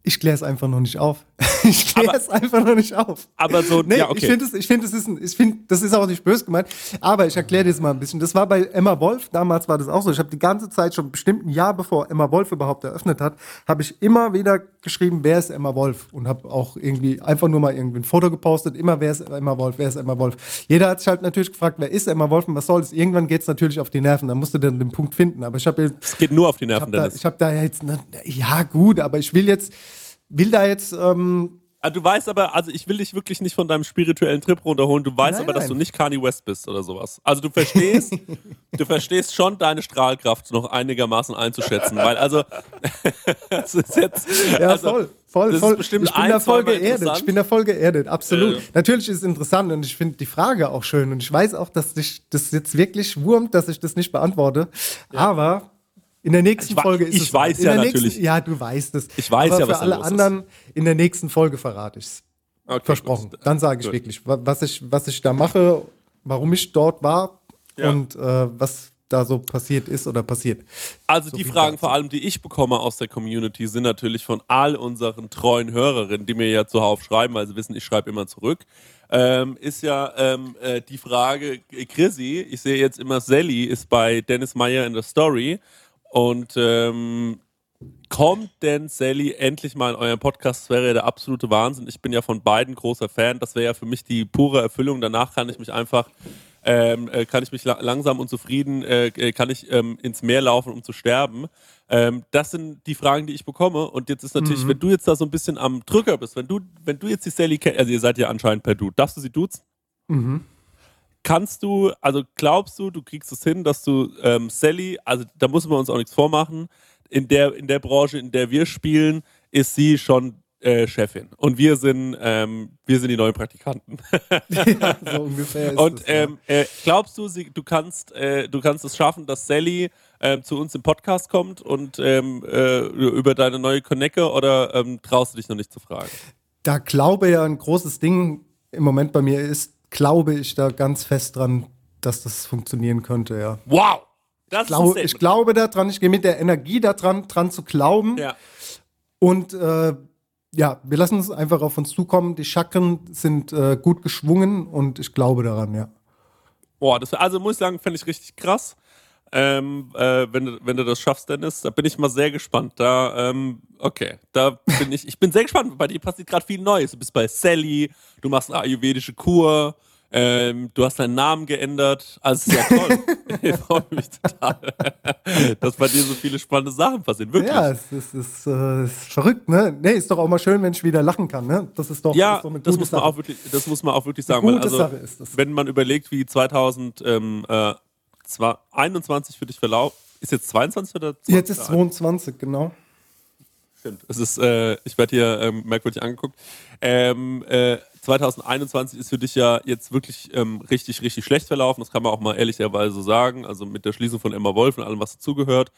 Ich kläre es einfach noch nicht auf. Ich kläre es einfach noch nicht auf. Aber so, Nee, ja, okay. ich finde, es- ich find, es ist ein- ich find, das ist auch nicht böse gemeint. Aber ich erkläre dir das mal ein bisschen. Das war bei Emma Wolf, damals war das auch so. Ich habe die ganze Zeit, schon bestimmt ein Jahr bevor Emma Wolf überhaupt eröffnet hat, habe ich immer wieder geschrieben, wer ist Emma Wolf? Und habe auch irgendwie einfach nur mal irgendwie ein Foto gepostet. Immer, wer ist Emma Wolf? Wer ist Emma Wolf? Jeder hat sich halt natürlich gefragt, wer ist Emma Wolf und was soll das? Irgendwann geht es natürlich auf die Nerven. Da musst du dann den Punkt finden. Aber ich habe jetzt es geht nur auf die ich Nerven, habe da, ich hab da jetzt, ne, ja gut, aber ich will jetzt, will da jetzt, ähm, Ah, Du weißt aber, also ich will dich wirklich nicht von deinem spirituellen Trip runterholen. Du weißt Nein, aber, dass nein. du nicht Kanye West bist oder sowas. Also du verstehst, du verstehst schon deine Strahlkraft noch einigermaßen einzuschätzen, weil also das ist jetzt ja also, voll, voll, das voll. Ist bestimmt ich bin da voll geerdet. Ich bin da voll geerdet, absolut. Ja, ja. Natürlich ist es interessant und ich finde die Frage auch schön und ich weiß auch, dass dich das jetzt wirklich wurmt, dass ich das nicht beantworte. Aber in der nächsten Ich Folge ist ich es. weiß in ja natürlich. Nächsten, ja, du weißt es. Ich weiß Aber ja, für was da alle los ist. anderen in der nächsten Folge verrate ich es. Okay, Versprochen. gut. Dann sage ich Gut. wirklich, wa- was ich, was ich da mache, warum ich dort war Ja. und äh, was da so passiert ist oder passiert. Also So die Fragen vor allem, die ich bekomme aus der Community, sind natürlich von all unseren treuen Hörerinnen, die mir ja zuhauf schreiben, weil sie wissen, ich schreibe immer zurück. Ähm, ist ja ähm, äh, die Frage, Chrissy, ich sehe jetzt immer Sally ist bei Dennis Meyer in der Story und ähm, kommt denn Sally endlich mal in euren Podcast? Das wäre ja der absolute Wahnsinn. Ich bin ja von beiden großer Fan. Das wäre ja für mich die pure Erfüllung. Danach kann ich mich einfach, ähm, äh, kann ich mich la langsam und zufrieden, äh, äh, kann ich ähm, ins Meer laufen, um zu sterben. Ähm, das sind die Fragen, die ich bekomme. Und jetzt ist natürlich, wenn du jetzt da so ein bisschen am Drücker bist, wenn du, wenn du jetzt die Sally kennst, also ihr seid ja anscheinend per Du, darfst du sie duzen? Kannst du, also glaubst du, du kriegst es hin, dass du ähm, Sally, also da müssen wir uns auch nichts vormachen, in der, in der Branche, in der wir spielen, ist sie schon äh, Chefin. Und wir sind, ähm, wir sind die neuen Praktikanten. So ungefähr ist Und es, ja. ähm, äh, glaubst du, sie, du kannst, äh, du kannst es schaffen, dass Sally ähm, zu uns im Podcast kommt und ähm, äh, über deine neue Connecke oder ähm, traust du dich noch nicht zu fragen? da glaube ja ein großes Ding im Moment bei mir ist, glaube ich da ganz fest dran, dass das funktionieren könnte, ja. Wow! Das ist ein Glau ich glaube daran, ich gehe mit der Energie daran, dran zu glauben. Ja. Und äh, ja, wir lassen es einfach auf uns zukommen. Die Chakren sind äh, gut geschwungen und ich glaube daran, ja. Boah, das, also muss ich sagen, finde ich richtig krass. Ähm, äh, wenn, du, wenn du das schaffst, Dennis, da bin ich mal sehr gespannt. Da, ähm, okay, da bin ich, ich bin sehr gespannt. Bei dir passiert gerade viel Neues. Du bist bei Sally, du machst eine ayurvedische Kur, ähm, du hast deinen Namen geändert. Also, ist ja toll. ich freue mich total, dass bei dir so viele spannende Sachen passieren. Wirklich. Ja, es ist, es, äh, ist verrückt, ne? Nee, ist doch auch mal schön, wenn ich wieder lachen kann, ne? Das ist doch, Ja, ist doch das muss, man Sache. auch wirklich, das muss man auch wirklich sagen. Eine weil gute also, Sache ist das. Wenn man überlegt, wie 2021 für dich verlaufen, ist jetzt 22 oder 20? Jetzt ist 22, genau. Stimmt. Es ist, äh, ich werde hier ähm, merkwürdig angeguckt. Ähm, äh, 2021 ist für dich ja jetzt wirklich ähm, richtig, richtig schlecht verlaufen. Das kann man auch mal ehrlicherweise so sagen. Also mit der Schließung von Emma Wolf und allem, was dazugehört,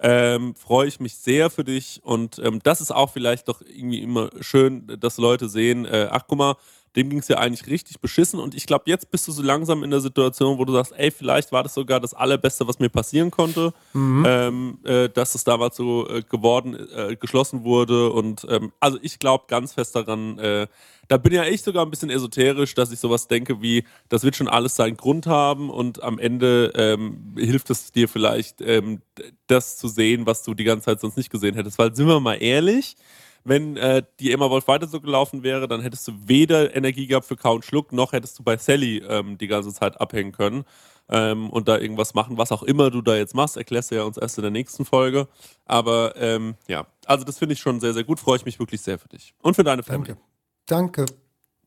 ähm, freue ich mich sehr für dich. Und ähm, das ist auch vielleicht doch irgendwie immer schön, dass Leute sehen, äh, ach guck mal, dem ging es ja eigentlich richtig beschissen. Und ich glaube, jetzt bist du so langsam in der Situation, wo du sagst, ey, vielleicht war das sogar das Allerbeste, was mir passieren konnte, ähm, äh, dass es damals so äh, geworden, äh, geschlossen wurde. Und ähm, also ich glaube ganz fest daran, äh, da bin ja ich sogar ein bisschen esoterisch, dass ich sowas denke wie, das wird schon alles seinen Grund haben und am Ende ähm, hilft es dir vielleicht, ähm, das zu sehen, was du die ganze Zeit sonst nicht gesehen hättest. Weil sind wir mal ehrlich, wenn äh, die Emma Wolf weiter so gelaufen wäre, dann hättest du weder Energie gehabt für Kau und Schluck, noch hättest du bei Sally ähm, die ganze Zeit abhängen können ähm, und da irgendwas machen, was auch immer du da jetzt machst, erklärst du ja uns erst in der nächsten Folge. Aber ähm, ja, also das finde ich schon sehr, sehr gut. Freue ich mich wirklich sehr für dich und für deine Family. Danke. Danke.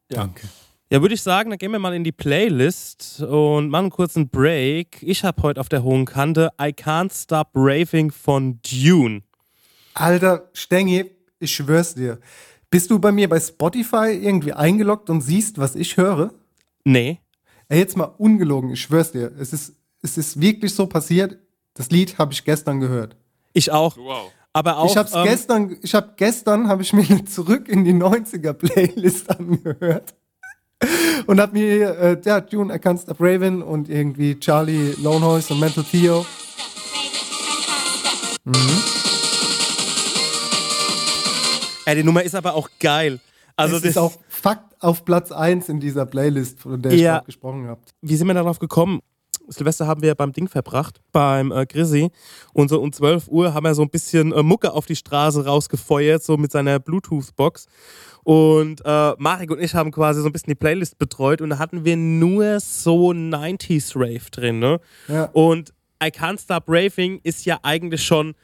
Danke. Ja, würde ich sagen, dann gehen wir mal in die Playlist und machen einen kurzen Break. Ich habe heute auf der hohen Kante I Can't Stop Raving von Dune. Alter, Stengi, ich schwör's dir. Bist du bei mir bei Spotify irgendwie eingeloggt und siehst, was ich höre? Nee. Ey, jetzt mal ungelogen, ich schwör's dir. Es ist, es ist wirklich so passiert. Das Lied habe ich gestern gehört. Ich auch. Wow. Aber auch. ich hab's ähm, gestern, ich hab gestern habe ich mir zurück in die 90er Playlist angehört und hab mir äh, ja June Can't Stop Raven und irgendwie Charlie Lonehouse und Mental Theo. Ey, die Nummer ist aber auch geil. Also, das das ist auch Fakt auf Platz 1 in dieser Playlist, von der ich Ja. gerade gesprochen habe. wie sind wir darauf gekommen? Silvester haben wir beim Ding verbracht, beim äh, Grissi. Und so um 12 Uhr haben wir so ein bisschen äh, Mucke auf die Straße rausgefeuert, so mit seiner Bluetooth-Box. Und äh, Marek und ich haben quasi so ein bisschen die Playlist betreut und da hatten wir nur so 90s Rave drin. Ne? Ja. Und I Can't Stop Raving ist ja eigentlich schon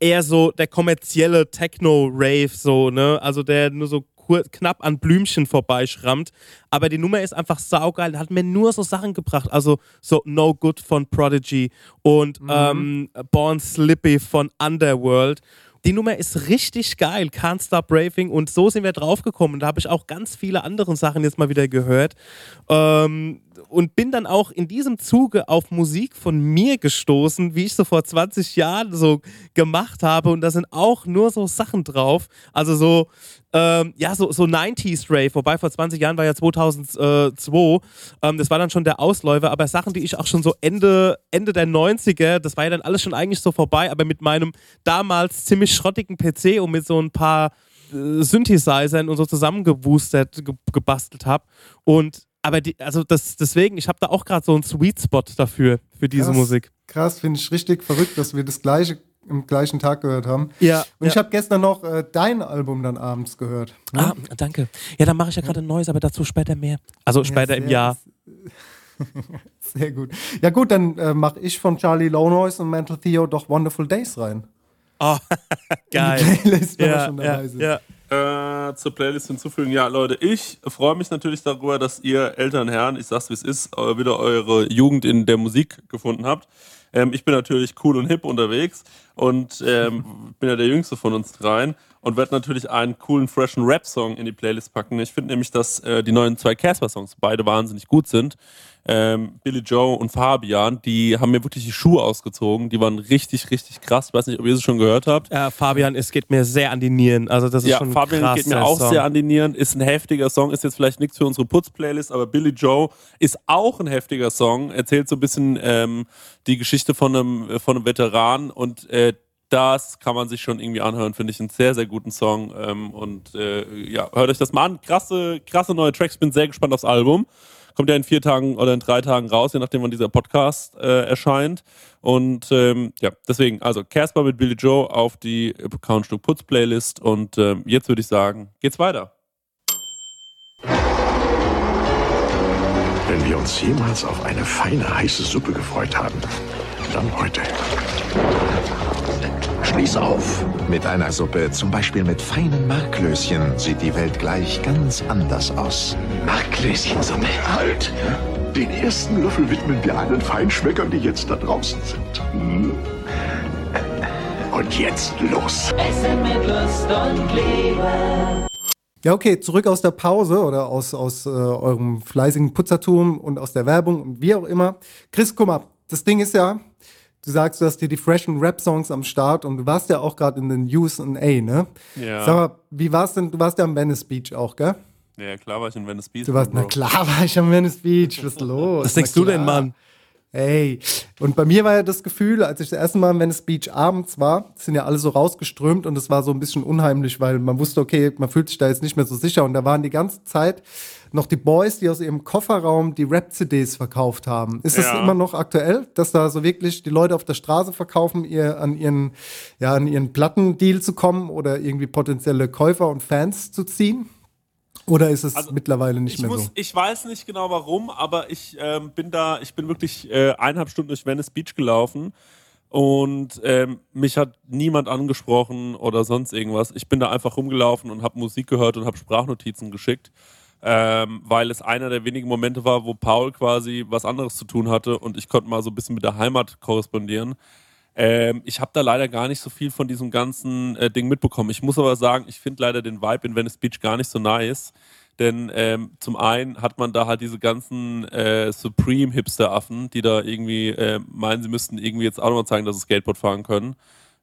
eher so der kommerzielle Techno-Rave, so, ne? Also der nur so knapp an Blümchen vorbeischrammt. Aber die Nummer ist einfach saugeil. Hat mir nur so Sachen gebracht. Also so No Good von Prodigy und ähm, Born Slippy von Underworld. Die Nummer ist richtig geil, Can't Stop Raving und so sind wir draufgekommen. Da habe ich auch ganz viele andere Sachen jetzt mal wieder gehört ähm, und bin dann auch in diesem Zuge auf Musik von mir gestoßen, wie ich so vor 20 Jahren so gemacht habe. Und da sind auch nur so Sachen drauf, also so ähm, ja, so, so 90s Rave, wobei vor 20 Jahren war ja 2002, ähm, das war dann schon der Ausläufer, aber Sachen, die ich auch schon so Ende, Ende der 90er, das war ja dann alles schon eigentlich so vorbei, aber mit meinem damals ziemlich schrottigen PC und mit so ein paar äh, Synthesizern und so zusammengewustert, ge gebastelt habe und aber die, also das, deswegen, ich habe da auch gerade so einen Sweet Spot dafür, für diese Krass. Musik. Krass, finde ich richtig verrückt, dass wir das gleiche am gleichen Tag gehört haben. Ja, Und ich habe gestern noch äh, dein Album dann abends gehört. ne? Ah, danke. Ja, dann mache ich ja gerade ein neues, aber dazu später mehr. Also später im sehr- Jahr. Sehr gut. Ja gut, dann äh, mache ich von Charlie Lonois und Mental Theo doch Wonderful Days rein. Oh, geil. Die Playlist, wenn Ja, schon ja, dabei sind. ja. Äh, zur Playlist hinzufügen. Ja, Leute, ich freue mich natürlich darüber, dass ihr Elternherren, ich sag's wie es ist, wieder eure Jugend in der Musik gefunden habt. Ähm, ich bin natürlich cool und hip unterwegs und ähm, bin ja der Jüngste von uns dreien und werde natürlich einen coolen, freshen Rap-Song in die Playlist packen. Ich finde nämlich, dass äh, die neuen zwei Casper-Songs beide wahnsinnig gut sind. Ähm, Billy Joe und Fabian, die haben mir wirklich die Schuhe ausgezogen. Die waren richtig, richtig krass. Ich weiß nicht, ob ihr sie schon gehört habt. Ja, Fabian, es geht mir sehr an die Nieren. Also das ist Ja, schon Fabian geht mir auch Song. sehr an die Nieren. Ist ein heftiger Song, ist jetzt vielleicht nichts für unsere Putz-Playlist, aber Billy Joe ist auch ein heftiger Song. Erzählt so ein bisschen ähm, die Geschichte von einem, äh, von einem Veteran und äh, das kann man sich schon irgendwie anhören, finde ich einen sehr, sehr guten Song. Ähm, und äh, ja, hört euch das mal an. Krasse, krasse neue Tracks. Bin sehr gespannt aufs Album. Kommt ja in vier Tagen oder in drei Tagen raus, je nachdem, wann dieser Podcast äh, erscheint. Und ähm, ja, deswegen, also Casper mit Billy Joe auf die Countstück Putz Playlist. Und ähm, jetzt würde ich sagen, geht's weiter. Wenn wir uns jemals auf eine feine, heiße Suppe gefreut haben, dann heute. Schließ auf. Mit einer Suppe, zum Beispiel mit feinen Marklöschen, sieht die Welt gleich ganz anders aus. Marklöschensuppe. Halt! Den ersten Löffel widmen wir allen Feinschmeckern, die jetzt da draußen sind. Hm? Und jetzt los. Essen mit Lust und Liebe. Ja, okay, zurück aus der Pause oder aus, aus äh, eurem fleißigen Putzertum und aus der Werbung und wie auch immer. Chris, guck mal, das Ding ist ja, du sagst, du hast dir die freshen Rap-Songs am Start und du warst ja auch gerade in den USA, ne? Ja. Sag mal, wie war's denn? Du warst ja am Venice Beach auch, gell? Ja, klar war ich in Venice Beach. Du warst, na klar war ich am Venice Beach, was ist los? Was denkst du denn. Mann? Ey, und bei mir war ja das Gefühl, als ich das erste Mal am Venice Beach abends war, sind ja alle so rausgeströmt und es war so ein bisschen unheimlich, weil man wusste, okay, man fühlt sich da jetzt nicht mehr so sicher und da waren die ganze Zeit noch die Boys, die aus ihrem Kofferraum die Rap-CDs verkauft haben. Ist das Ja. immer noch aktuell, dass da so wirklich die Leute auf der Straße verkaufen, ihr an ihren, ja, an ihren Plattendeal zu kommen oder irgendwie potenzielle Käufer und Fans zu ziehen? Oder ist es Also, mittlerweile nicht Ich, mehr muss, so? ich weiß nicht genau warum, aber ich ähm, bin da, ich bin wirklich äh, eineinhalb Stunden durch Venice Beach gelaufen und ähm, mich hat niemand angesprochen oder sonst irgendwas. Ich bin da einfach rumgelaufen und habe Musik gehört und habe Sprachnotizen geschickt, ähm, weil es einer der wenigen Momente war, wo Paul quasi was anderes zu tun hatte und ich konnte mal so ein bisschen mit der Heimat korrespondieren. Ähm, ich habe da leider gar nicht so viel von diesem ganzen äh, Ding mitbekommen. Ich muss aber sagen, ich finde leider den Vibe in Venice Beach gar nicht so nice. Denn ähm, zum einen hat man da halt diese ganzen äh, Supreme-Hipster-Affen, die da irgendwie äh, meinen, sie müssten irgendwie jetzt auch nochmal zeigen, dass sie Skateboard fahren können.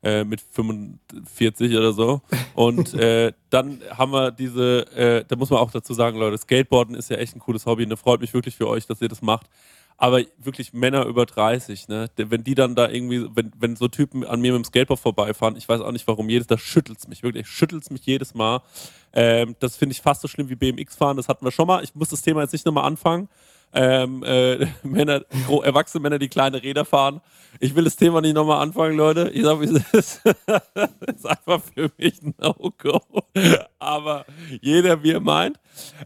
Äh, mit 45 oder so. Und äh, dann haben wir diese, äh, da muss man auch dazu sagen, Leute, Skateboarden ist ja echt ein cooles Hobby. Ne? Freut mich wirklich für euch, dass ihr das macht. Aber wirklich Männer über 30, ne? Wenn die dann da irgendwie, wenn, wenn so Typen an mir mit dem Skateboard vorbeifahren, ich weiß auch nicht warum, jedes, da schüttelt es mich, wirklich, schüttelt es mich jedes Mal. Ähm, das finde ich fast so schlimm wie BMX fahren, das hatten wir schon mal. Ich muss das Thema jetzt nicht nochmal anfangen. Ähm, äh, Männer, erwachsene Männer, die kleine Räder fahren. Ich will das Thema nicht nochmal anfangen, Leute. Ich sag, wie es ist. das ist einfach für mich ein No-Go. Aber jeder, wie er meint.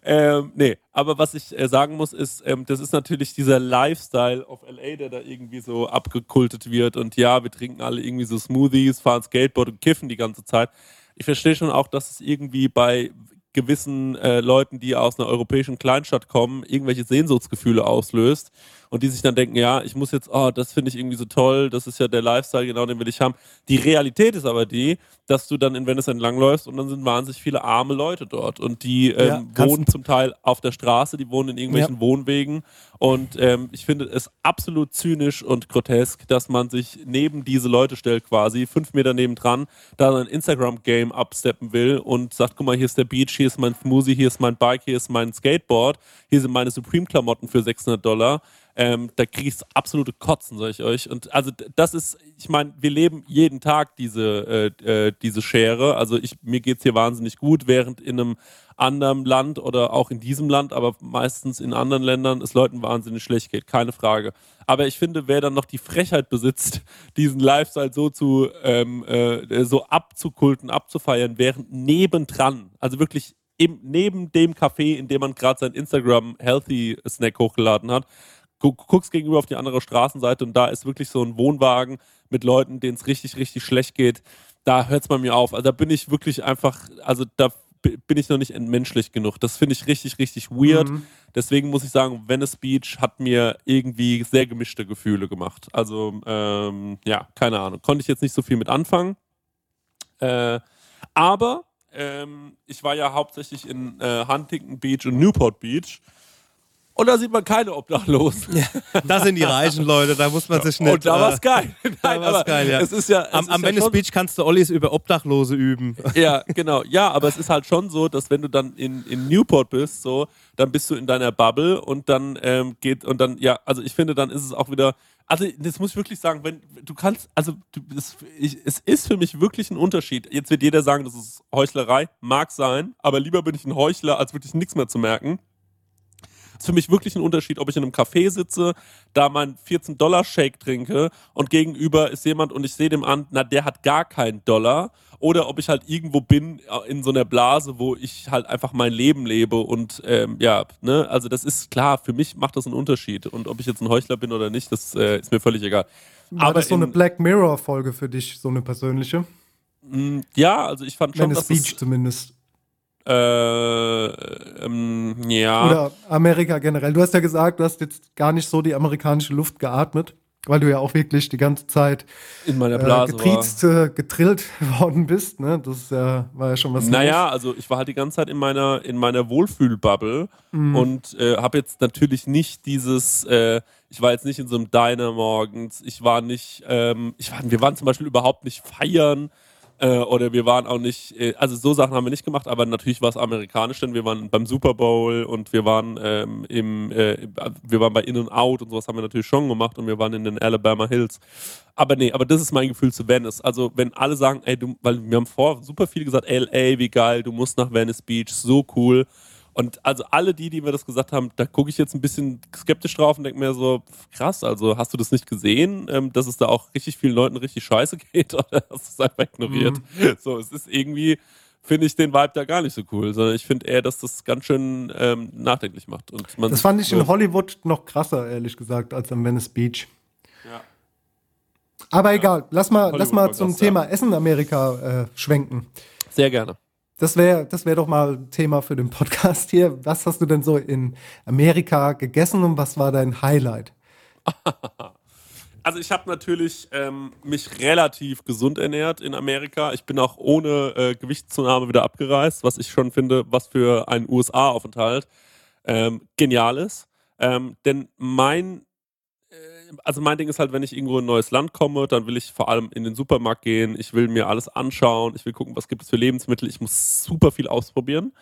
Ähm, nee, aber was ich äh, sagen muss, ist, ähm, das ist natürlich dieser Lifestyle of LA, der da irgendwie so abgekultet wird. Und ja, wir trinken alle irgendwie so Smoothies, fahren Skateboard und kiffen die ganze Zeit. Ich verstehe schon auch, dass es irgendwie bei gewissen äh, Leuten, die aus einer europäischen Kleinstadt kommen, irgendwelche Sehnsuchtsgefühle auslöst und die sich dann denken, ja, ich muss jetzt, oh, das finde ich irgendwie so toll, das ist ja der Lifestyle, genau den will ich haben. Die Realität ist aber die, dass du dann in Venice entlangläufst und dann sind wahnsinnig viele arme Leute dort und die ähm, Ja, wohnen zum Teil auf der Straße, die wohnen in irgendwelchen Wohnwegen und ähm, ich finde es absolut zynisch und grotesk, dass man sich neben diese Leute stellt quasi, fünf Meter nebendran, da ein Instagram-Game absteppen will und sagt, guck mal, hier ist der Beach, hier ist mein Smoothie, hier ist mein Bike, hier ist mein Skateboard, hier sind meine Supreme-Klamotten für 600 Dollar. Ähm, da kriege ich absolute Kotzen, sag ich euch. Und also das ist, ich meine, wir leben jeden Tag diese, äh, äh, diese Schere. Also ich, mir geht es hier wahnsinnig gut, während in einem anderen Land oder auch in diesem Land, aber meistens in anderen Ländern es Leuten wahnsinnig schlecht geht, keine Frage. Aber ich finde, wer dann noch die Frechheit besitzt, diesen Lifestyle so zu ähm, äh, so abzukulten, abzufeiern, während nebendran, also wirklich im, neben dem Café, in dem man gerade sein Instagram Healthy Snack hochgeladen hat, guckst gegenüber auf die andere Straßenseite und da ist wirklich so ein Wohnwagen mit Leuten, denen es richtig, richtig schlecht geht. Da hört es bei mir auf. Also da bin ich wirklich einfach, also da bin ich noch nicht entmenschlich genug. Das finde ich richtig, richtig weird. Deswegen muss ich sagen, Venice Beach hat mir irgendwie sehr gemischte Gefühle gemacht. Also, ähm, ja, keine Ahnung. Konnte ich jetzt nicht so viel mit anfangen. Äh, aber ähm, ich war ja hauptsächlich in äh, Huntington Beach und Newport Beach. Und da sieht man keine Obdachlosen. Da sind die reichen Leute, da muss man sich nicht. und da äh, war's geil. Da Nein, war's aber geil, ja. es ist ja. es Am, am ja Venice schon- Beach kannst du Ollis über Obdachlose üben. Ja, genau. Ja, aber es ist halt schon so, dass wenn du dann in, in Newport bist, so, dann bist du in deiner Bubble und dann ähm, geht und dann, ja, also ich finde, dann ist es auch wieder. Also, das muss ich wirklich sagen, wenn du kannst, also du, es, ich, es ist für mich wirklich ein Unterschied. Jetzt wird jeder sagen, das ist Heuchlerei, mag sein, aber lieber bin ich ein Heuchler, als wirklich nichts mehr zu merken. Ist für mich wirklich ein Unterschied, ob ich in einem Café sitze, da meinen 14-Dollar-Shake trinke und gegenüber ist jemand und ich sehe dem an, na, der hat gar keinen Dollar. Oder ob ich halt irgendwo bin äh, in so einer Blase, wo ich halt einfach mein Leben lebe und ähm, ja, ne, also das ist klar, für mich macht das einen Unterschied. Und ob ich jetzt ein Heuchler bin oder nicht, das äh, ist mir völlig egal. War das so eine in- Black Mirror-Folge für dich, so eine persönliche? mh, ja, also ich fand schon, Beach es, zumindest. Äh, ähm, ja. Oder Amerika generell. Du hast ja gesagt, du hast jetzt gar nicht so die amerikanische Luft geatmet. weil du ja auch wirklich die ganze Zeit In meiner äh, Blase war. getriezt, äh, getrillt worden bist. Ne? Das äh, war ja schon was Naja, also ich war halt die ganze Zeit in meiner, in meiner Wohlfühlbubble Mhm. und äh, habe jetzt natürlich nicht dieses, äh, ich war jetzt nicht in so einem Diner morgens, ich war nicht, ähm, ich war, wir waren zum Beispiel überhaupt nicht feiern äh, oder wir waren auch nicht, äh, also so Sachen haben wir nicht gemacht, aber natürlich war es amerikanisch, denn wir waren beim Super Bowl und wir waren ähm, im, äh, wir waren bei In and Out und sowas haben wir natürlich schon gemacht und wir waren in den Alabama Hills. Aber nee, aber das ist mein Gefühl zu Venice. Also wenn alle sagen, ey, du, weil wir haben vor super viel gesagt, LA, wie geil, du musst nach Venice Beach, so cool. Und also alle die, die mir das gesagt haben, da gucke ich jetzt ein bisschen skeptisch drauf und denke mir so, krass, also hast du das nicht gesehen, ähm, dass es da auch richtig vielen Leuten richtig scheiße geht oder hast du es einfach ignoriert? Mhm. So, es ist irgendwie, finde ich den Vibe da gar nicht so cool, sondern ich finde eher, dass das ganz schön ähm, nachdenklich macht. Und man Das fand ich so, in Hollywood noch krasser, ehrlich gesagt, als am Venice Beach. Ja. Aber egal, lass mal, Hollywood lass mal zum krass, Thema Essen Amerika äh, schwenken. Sehr gerne. Das wäre das wär doch mal ein Thema für den Podcast hier. Was hast du denn so in Amerika gegessen und was war dein Highlight? Also ich habe natürlich ähm, mich relativ gesund ernährt in Amerika. Ich bin auch ohne äh, Gewichtszunahme wieder abgereist, was ich schon finde, was für einen USA-Aufenthalt ähm, genial ist. Ähm, denn mein, also mein Ding ist halt, wenn ich irgendwo in ein neues Land komme, dann will ich vor allem in den Supermarkt gehen. Ich will mir alles anschauen. Ich will gucken, was gibt es für Lebensmittel. Ich muss super viel ausprobieren.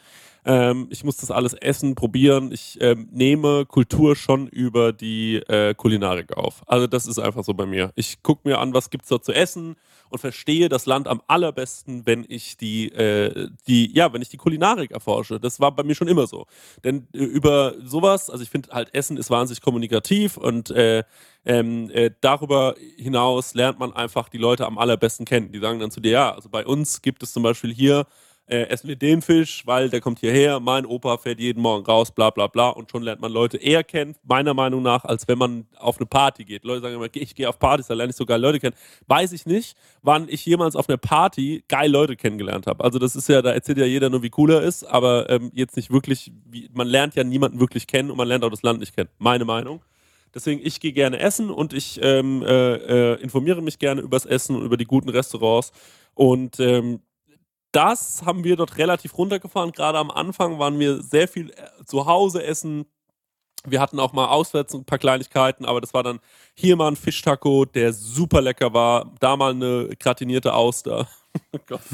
Ähm, ich muss das alles essen, probieren. Ich ähm, nehme Kultur schon über die äh, Kulinarik auf. Also das ist einfach so bei mir. Ich gucke mir an, was gibt es dort zu essen und verstehe das Land am allerbesten, wenn ich die, äh, die, ja, wenn ich die Kulinarik erforsche. Das war bei mir schon immer so. Denn äh, über sowas, also ich finde halt Essen ist wahnsinnig kommunikativ und äh, ähm, äh, darüber hinaus lernt man einfach die Leute am allerbesten kennen. Die sagen dann zu dir, ja, also bei uns gibt es zum Beispiel hier äh, essen wir den Fisch, weil der kommt hierher, mein Opa fährt jeden Morgen raus, bla bla bla. Und schon lernt man Leute eher kennen, meiner Meinung nach, als wenn man auf eine Party geht. Leute sagen immer, ich gehe auf Partys, da lerne ich sogar Leute kennen. Weiß ich nicht, wann ich jemals auf einer Party geil Leute kennengelernt habe. Also das ist ja, da erzählt ja jeder nur, wie cool er ist, aber ähm, jetzt nicht wirklich, wie, man lernt ja niemanden wirklich kennen und man lernt auch das Land nicht kennen. Meine Meinung. Deswegen, ich gehe gerne essen und ich ähm, äh, äh, informiere mich gerne übers Essen und über die guten Restaurants. Und ähm, das haben wir dort relativ runtergefahren. Gerade am Anfang waren wir sehr viel äh, zu Hause essen. Wir hatten auch mal auswärts ein paar Kleinigkeiten, aber das war dann hier mal ein Fischtaco, der super lecker war. Da mal eine gratinierte Auster. Oh Gott.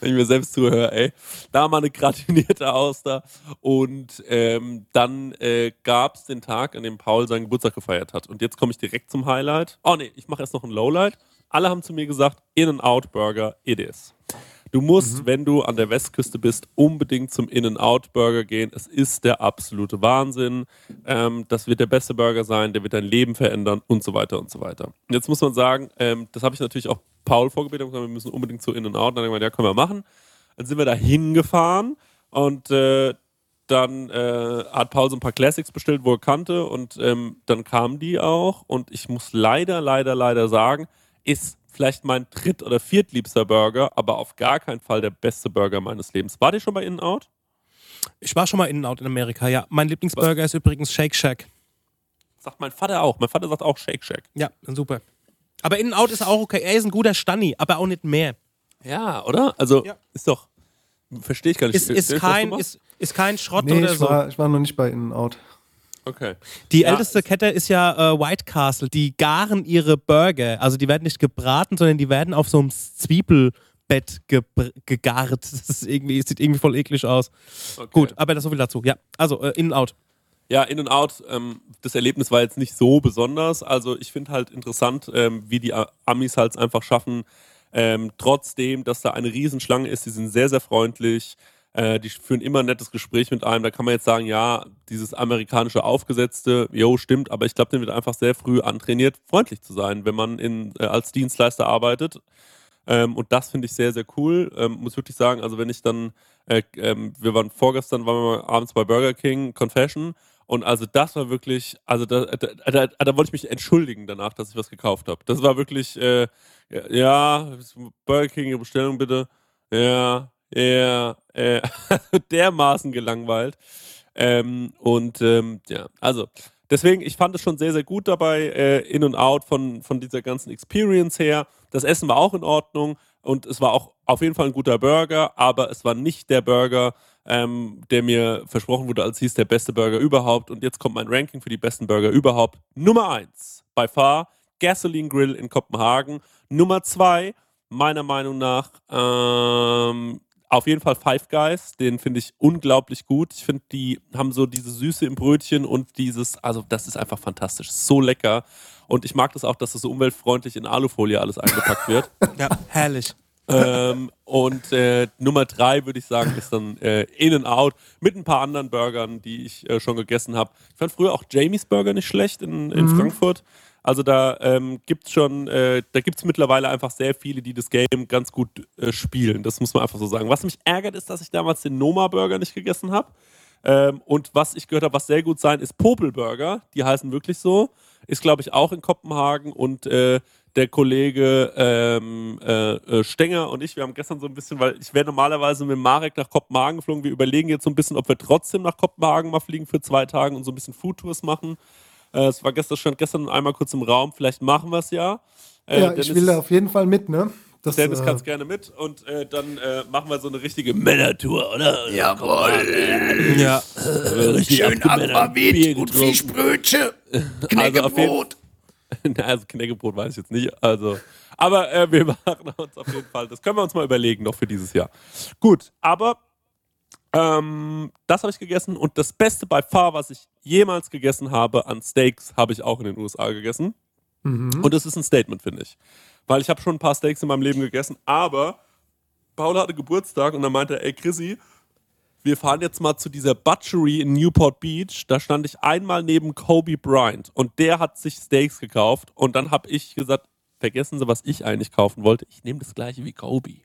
Wenn ich mir selbst zuhöre, ey. Da mal eine gratinierte Auster. Und ähm, dann äh, gab es den Tag, an dem Paul seinen Geburtstag gefeiert hat. Und jetzt komme ich direkt zum Highlight. Oh nee, ich mache erst noch ein Lowlight. Alle haben zu mir gesagt, In-N-Out Burger, it is. Du musst, wenn du an der Westküste bist, unbedingt zum In-N-Out Burger gehen. Es ist der absolute Wahnsinn. Ähm, das wird der beste Burger sein, der wird dein Leben verändern und so weiter und so weiter. Jetzt muss man sagen, ähm, das habe ich natürlich auch Paul vorgebetet, und gesagt, wir müssen unbedingt zu In-N-Out. Dann haben wir gesagt, ja, können wir machen. Dann sind wir da hingefahren und äh, dann äh, hat Paul so ein paar Classics bestellt, wo er kannte und ähm, dann kamen die auch und ich muss leider, leider, leider sagen, ist vielleicht mein dritt- oder viertliebster Burger, aber auf gar keinen Fall der beste Burger meines Lebens. War ihr schon bei In-N-Out? Ich war schon mal In-N-Out in Amerika, ja. Mein Lieblingsburger ist übrigens Shake Shack. Sagt mein Vater auch. Mein Vater sagt auch Shake Shack. Ja, super. Aber In-N-Out ist auch okay. Er ist ein guter Stanni, aber auch nicht mehr. Ja, oder? Also Ja. ist doch. Verstehe ich gar nicht. Ist, Ist kein, ist, ist kein Schrott Nee, oder ich so. war, ich war noch nicht bei In-N-Out. Okay. Die Ja, älteste Kette ist ja äh, White Castle. Die garen ihre Burger. Also die werden nicht gebraten, sondern die werden auf so einem Zwiebelbett gebr- gegart. Das ist irgendwie, sieht irgendwie voll eklig aus. okay. Gut, aber das so viel dazu. Ja, also äh, In-N-Out. Ja, In and Out, ähm, das Erlebnis war jetzt nicht so besonders. Also ich finde halt interessant, ähm, wie die Amis halt einfach schaffen, ähm, trotzdem, dass da eine Riesenschlange ist, die sind sehr, sehr freundlich, äh, die führen immer ein nettes Gespräch mit einem. Da kann man jetzt sagen, ja, dieses amerikanische Aufgesetzte, jo, stimmt, aber ich glaube, den wird einfach sehr früh antrainiert, freundlich zu sein, wenn man in, äh, als Dienstleister arbeitet. Ähm, und das finde ich sehr, sehr cool. Ähm, muss wirklich sagen, also wenn ich dann, äh, ähm, wir waren vorgestern, waren wir abends bei Burger King, Confession. Und also das war wirklich, also da, da, da, da wollte ich mich entschuldigen danach, dass ich was gekauft habe. Das war wirklich, äh, ja, Burger King, Bestellung bitte. Ja, ja, äh, dermaßen gelangweilt. Ähm, und ähm, ja, also deswegen, ich fand es schon sehr, sehr gut dabei, äh, in und out von, von dieser ganzen Experience her. Das Essen war auch in Ordnung und es war auch auf jeden Fall ein guter Burger, aber es war nicht der Burger, ähm, der mir versprochen wurde, als hieß der beste Burger überhaupt. Und jetzt kommt mein Ranking für die besten Burger überhaupt. Nummer eins, by far, Gasoline Grill in Kopenhagen. Nummer zwei, meiner Meinung nach, ähm, auf jeden Fall Five Guys, den finde ich unglaublich gut. Ich finde, die haben so diese Süße im Brötchen und dieses, also das ist einfach fantastisch, so lecker. Und ich mag das auch, dass das so umweltfreundlich in Alufolie alles eingepackt wird. Ja, herrlich. ähm, und äh, Nummer drei würde ich sagen, ist dann äh, In and Out mit ein paar anderen Burgern, die ich äh, schon gegessen habe. Ich fand früher auch Jamies Burger nicht schlecht in, in Frankfurt. Also da ähm, gibt es schon, äh, da gibt es mittlerweile einfach sehr viele, die das Game ganz gut äh, spielen. Das muss man einfach so sagen. Was mich ärgert, ist, dass ich damals den Noma-Burger nicht gegessen habe. Ähm, und was ich gehört habe, was sehr gut sein, ist Popelburger. Die heißen wirklich so. Ist, glaube ich, auch in Kopenhagen. Und äh, der Kollege ähm, äh, äh, Stenger und ich, wir haben gestern so ein bisschen, weil ich wäre normalerweise mit Marek nach Kopenhagen geflogen. Wir überlegen jetzt so ein bisschen, ob wir trotzdem nach Kopenhagen mal fliegen für zwei Tage und so ein bisschen Foodtours machen. Äh, es war gestern, stand gestern einmal kurz im Raum. Vielleicht machen wir es ja. Äh, ja, ich Dennis- will da auf jeden Fall mit, ne? Das, Dennis äh, kannst gerne mit und äh, dann äh, machen wir so eine richtige Männertour, oder? Jawohl. Ja. Richtig Schön Aquavit und Fischbrötchen. Also jeden Na, also Knäckebrot weiß ich jetzt nicht. Also, aber äh, wir machen uns auf jeden Fall. Das können wir uns mal überlegen noch für dieses Jahr. Gut, aber ähm, das habe ich gegessen und das Beste bei far, was ich jemals gegessen habe an Steaks, habe ich auch in den USA gegessen. Und das ist ein Statement, finde ich. Weil ich habe schon ein paar Steaks in meinem Leben gegessen, aber Paula hatte Geburtstag und dann meinte er, ey Chrissy, wir fahren jetzt mal zu dieser Butchery in Newport Beach. Da stand ich einmal neben Kobe Bryant und der hat sich Steaks gekauft und dann habe ich gesagt, vergessen Sie, was ich eigentlich kaufen wollte. Ich nehme das gleiche wie Kobe.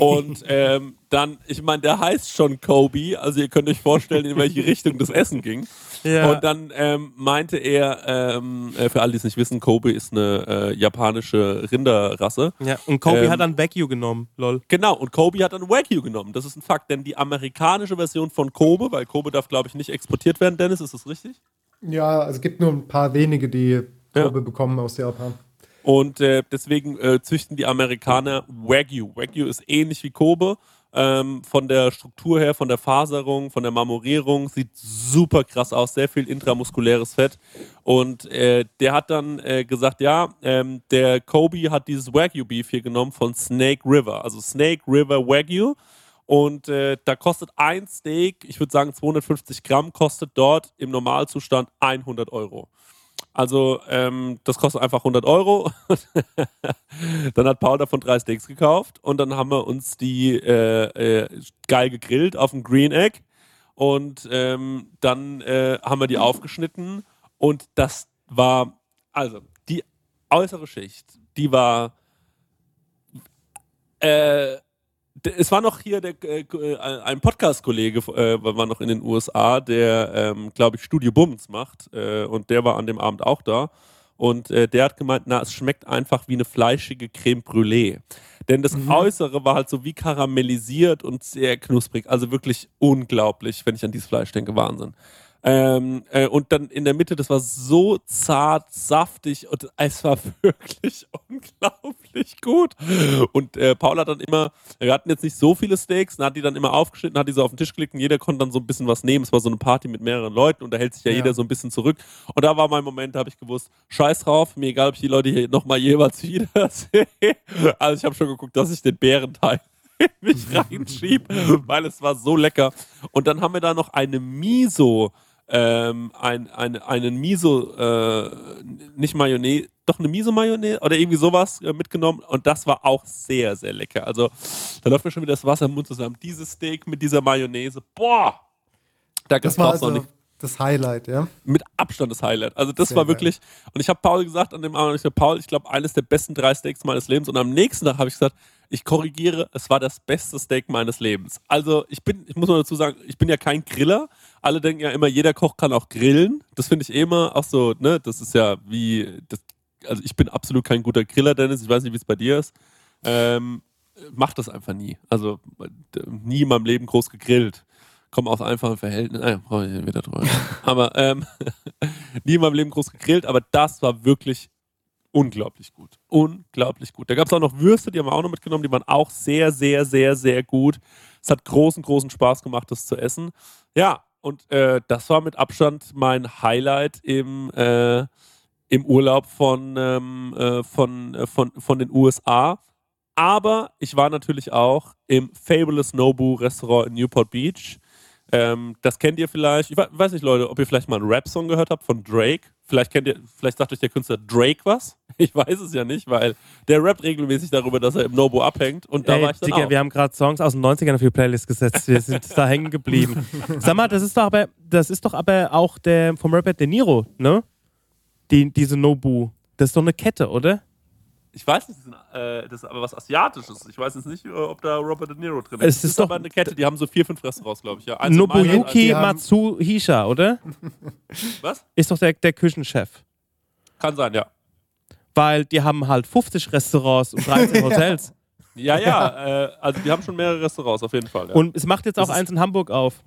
Und ähm, dann, ich meine, der heißt schon Kobe, also ihr könnt euch vorstellen, in welche Richtung das Essen ging. Ja. Und dann ähm, meinte er, ähm, äh, für alle, die es nicht wissen, Kobe ist eine äh, japanische Rinderrasse. ja. Und Kobe Ähm, hat dann Wagyu genommen, lol. Genau, und Kobe hat dann Wagyu genommen. Das ist ein Fakt, denn die amerikanische Version von Kobe, weil Kobe darf, glaube ich, nicht exportiert werden, Dennis, ist das richtig? Ja, also es gibt nur ein paar wenige, die Probe bekommen aus Japan. Und äh, deswegen äh, züchten die Amerikaner Wagyu. Wagyu ist ähnlich wie Kobe. Ähm, von der Struktur her, von der Faserung, von der Marmorierung, sieht super krass aus, sehr viel intramuskuläres Fett. Und äh, der hat dann äh, gesagt, ja, ähm, der Kobe hat dieses Wagyu Beef hier genommen von Snake River, also Snake River Wagyu. Und äh, da kostet ein Steak, ich würde sagen 250 Gramm, kostet dort im Normalzustand 100 Euro. Also ähm, das kostet einfach 100 Euro. dann hat Paul davon drei Steaks gekauft und dann haben wir uns die äh, äh, geil gegrillt auf dem Green Egg und ähm, dann äh, haben wir die aufgeschnitten und das war, also die äußere Schicht, die war äh, es war noch hier der, äh, äh, ein Podcast-Kollege, äh, war noch in den USA, der, ähm, glaube ich, Studio Bums macht. Äh, und der war an dem Abend auch da. Und äh, der hat gemeint, na, es schmeckt einfach wie eine fleischige Creme Brûlée. Denn das Äußere war halt so wie karamellisiert und sehr knusprig. Also wirklich unglaublich, wenn ich an dieses Fleisch denke. Wahnsinn. Ähm, äh, und dann in der Mitte, das war so zart, saftig und es war wirklich unglaublich gut. Und äh, Paul hat dann immer, wir hatten jetzt nicht so viele Steaks, dann hat die dann immer aufgeschnitten, hat die so auf den Tisch gelegt und jeder konnte dann so ein bisschen was nehmen. Es war so eine Party mit mehreren Leuten und da hält sich ja, Ja. jeder so ein bisschen zurück. Und da war mein Moment, da habe ich gewusst, scheiß drauf, mir egal, ob ich die Leute hier nochmal jeweils wieder sehe. Also ich habe schon geguckt, dass ich den Bärenteil mich reinschieb, weil es war so lecker. Und dann haben wir da noch eine Miso, ähm, ein, eine, einen Miso, äh, nicht Mayonnaise, doch eine Miso-Mayonnaise oder irgendwie sowas äh, mitgenommen und das war auch sehr, sehr lecker. Also da läuft mir schon wieder das Wasser im Mund zusammen. Dieses Steak mit dieser Mayonnaise, boah! Da Das war also nicht das Highlight, ja. mit Abstand das Highlight. Also das Sehr war geil. wirklich, und ich habe Paul gesagt an dem Abend, ich sag, Paul, ich glaube, eines der besten drei Steaks meines Lebens. Und am nächsten Tag habe ich gesagt, ich korrigiere, es war das beste Steak meines Lebens. Also ich bin, ich muss mal dazu sagen, ich bin ja kein Griller. Alle denken ja immer, jeder Koch kann auch grillen. Das finde ich eh immer auch so, ne, das ist ja wie, das, also ich bin absolut kein guter Griller, Dennis. Ich weiß nicht, wie es bei dir ist. Ähm, mach das einfach nie. Also nie in meinem Leben groß gegrillt. komme aus einfachen Verhältnissen. Äh, brauche ich nicht wieder drüber. aber ähm, nie in meinem Leben groß gegrillt, aber das war wirklich unglaublich gut. Unglaublich gut. Da gab es auch noch Würste, die haben wir auch noch mitgenommen, die waren auch sehr, sehr, sehr, sehr gut. Es hat großen, großen Spaß gemacht, das zu essen. Ja, und äh, das war mit Abstand mein Highlight im, äh, im Urlaub von, ähm, äh, von, äh, von, von den USA. Aber ich war natürlich auch im Fabulous Nobu Restaurant in Newport Beach. Ähm, das kennt ihr vielleicht. Ich weiß nicht, Leute, ob ihr vielleicht mal einen Rap-Song gehört habt von Drake. Vielleicht kennt ihr, vielleicht sagt euch der Künstler Drake was. Ich weiß es ja nicht, weil der rappt regelmäßig darüber, dass er im Nobu abhängt. Und da Ey, war ich dann Digga, auch. wir haben gerade Songs aus den 90ern auf die Playlist gesetzt. Wir sind da hängen geblieben. Sag mal, das ist doch aber, das ist doch aber auch der vom Robert De Niro, ne? Die, diese Nobu. Das ist doch eine Kette, oder? Ich weiß nicht, das ist, ein, äh, das ist aber was Asiatisches. Ich weiß jetzt nicht, äh, ob da Robert De Niro drin Es ist. ist ist doch- aber eine Kette, die haben so vier, fünf Restaurants, glaube ich. Ja. Mailand, Nobuyuki Matsuhisha, oder? Was? Ist doch der, der Küchenchef. Kann sein, ja. Weil die haben halt 50 Restaurants und 13 Hotels. Ja, ja, äh, also die haben schon mehrere Restaurants, auf jeden Fall. Ja. Und es macht jetzt auch Das ist- eins in Hamburg auf.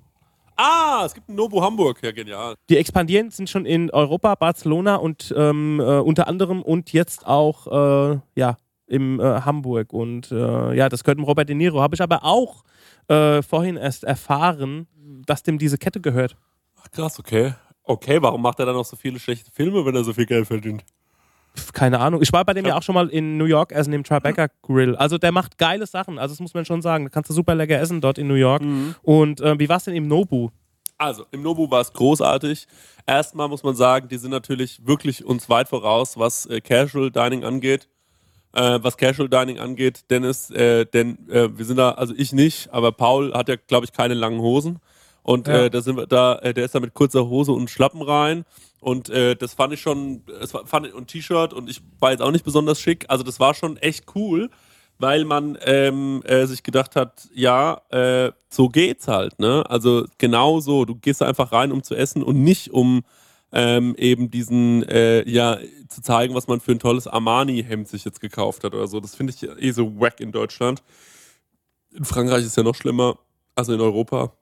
Ah, es gibt ein Nobu Hamburg. Ja, genial. Die expandieren, sind schon in Europa, Barcelona und ähm, äh, unter anderem und jetzt auch äh, ja, im äh, Hamburg. Und äh, ja, das gehört dem Robert De Niro. Habe ich aber auch äh, vorhin erst erfahren, dass dem diese Kette gehört. Ach, krass, okay. Okay, warum macht er dann noch so viele schlechte Filme, wenn er so viel Geld verdient? Keine Ahnung. Ich war bei dem ja auch schon mal in New York essen, im Tribeca Grill. Also der macht geile Sachen. Also das muss man schon sagen. Da kannst du super lecker essen dort in New York. Und äh, wie war es denn im Nobu? Also, im Nobu war es großartig. Erstmal muss man sagen, die sind natürlich wirklich uns weit voraus, was äh, Casual Dining angeht. Äh, was Casual Dining angeht, Dennis, äh, denn äh, wir sind da, also ich nicht, aber Paul hat ja, glaube ich, keine langen Hosen. Und Ja. äh, da sind wir da, äh, der ist da mit kurzer Hose und Schlappen rein. Und äh, das fand ich schon, das war, fand ich, und T-Shirt und ich war jetzt auch nicht besonders schick. Also das war schon echt cool, weil man ähm, äh, sich gedacht hat, ja, äh, so geht's halt, ne? Also genau so, du gehst da einfach rein, um zu essen und nicht um ähm, eben diesen, äh, ja, zu zeigen, was man für ein tolles Armani-Hemd sich jetzt gekauft hat oder so. Das finde ich eh so wack in Deutschland. In Frankreich ist ja noch schlimmer, also in Europa.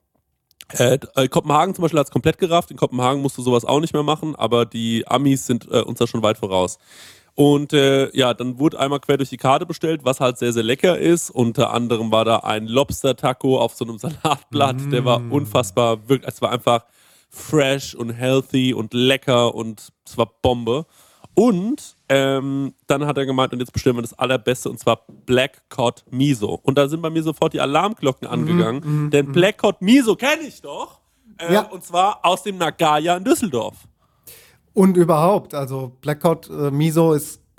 Äh, äh, Kopenhagen zum Beispiel hat es komplett gerafft. In Kopenhagen musst du sowas auch nicht mehr machen, aber die Amis sind äh, uns da schon weit voraus. Und äh, ja, dann wurde einmal quer durch die Karte bestellt, was halt sehr, sehr lecker ist. Unter anderem war da ein Lobster-Taco auf so einem Salatblatt. Der war unfassbar, wirklich, es war einfach fresh und healthy und lecker und es war Bombe. Und ähm, dann hat er gemeint, und jetzt bestellen wir das Allerbeste, und zwar Black Cod Miso. Und da sind bei mir sofort die Alarmglocken angegangen, denn Black Cod Miso kenne ich doch. Äh, Ja. Und zwar aus dem Nagaya in Düsseldorf. Und überhaupt, also Blackout äh, Miso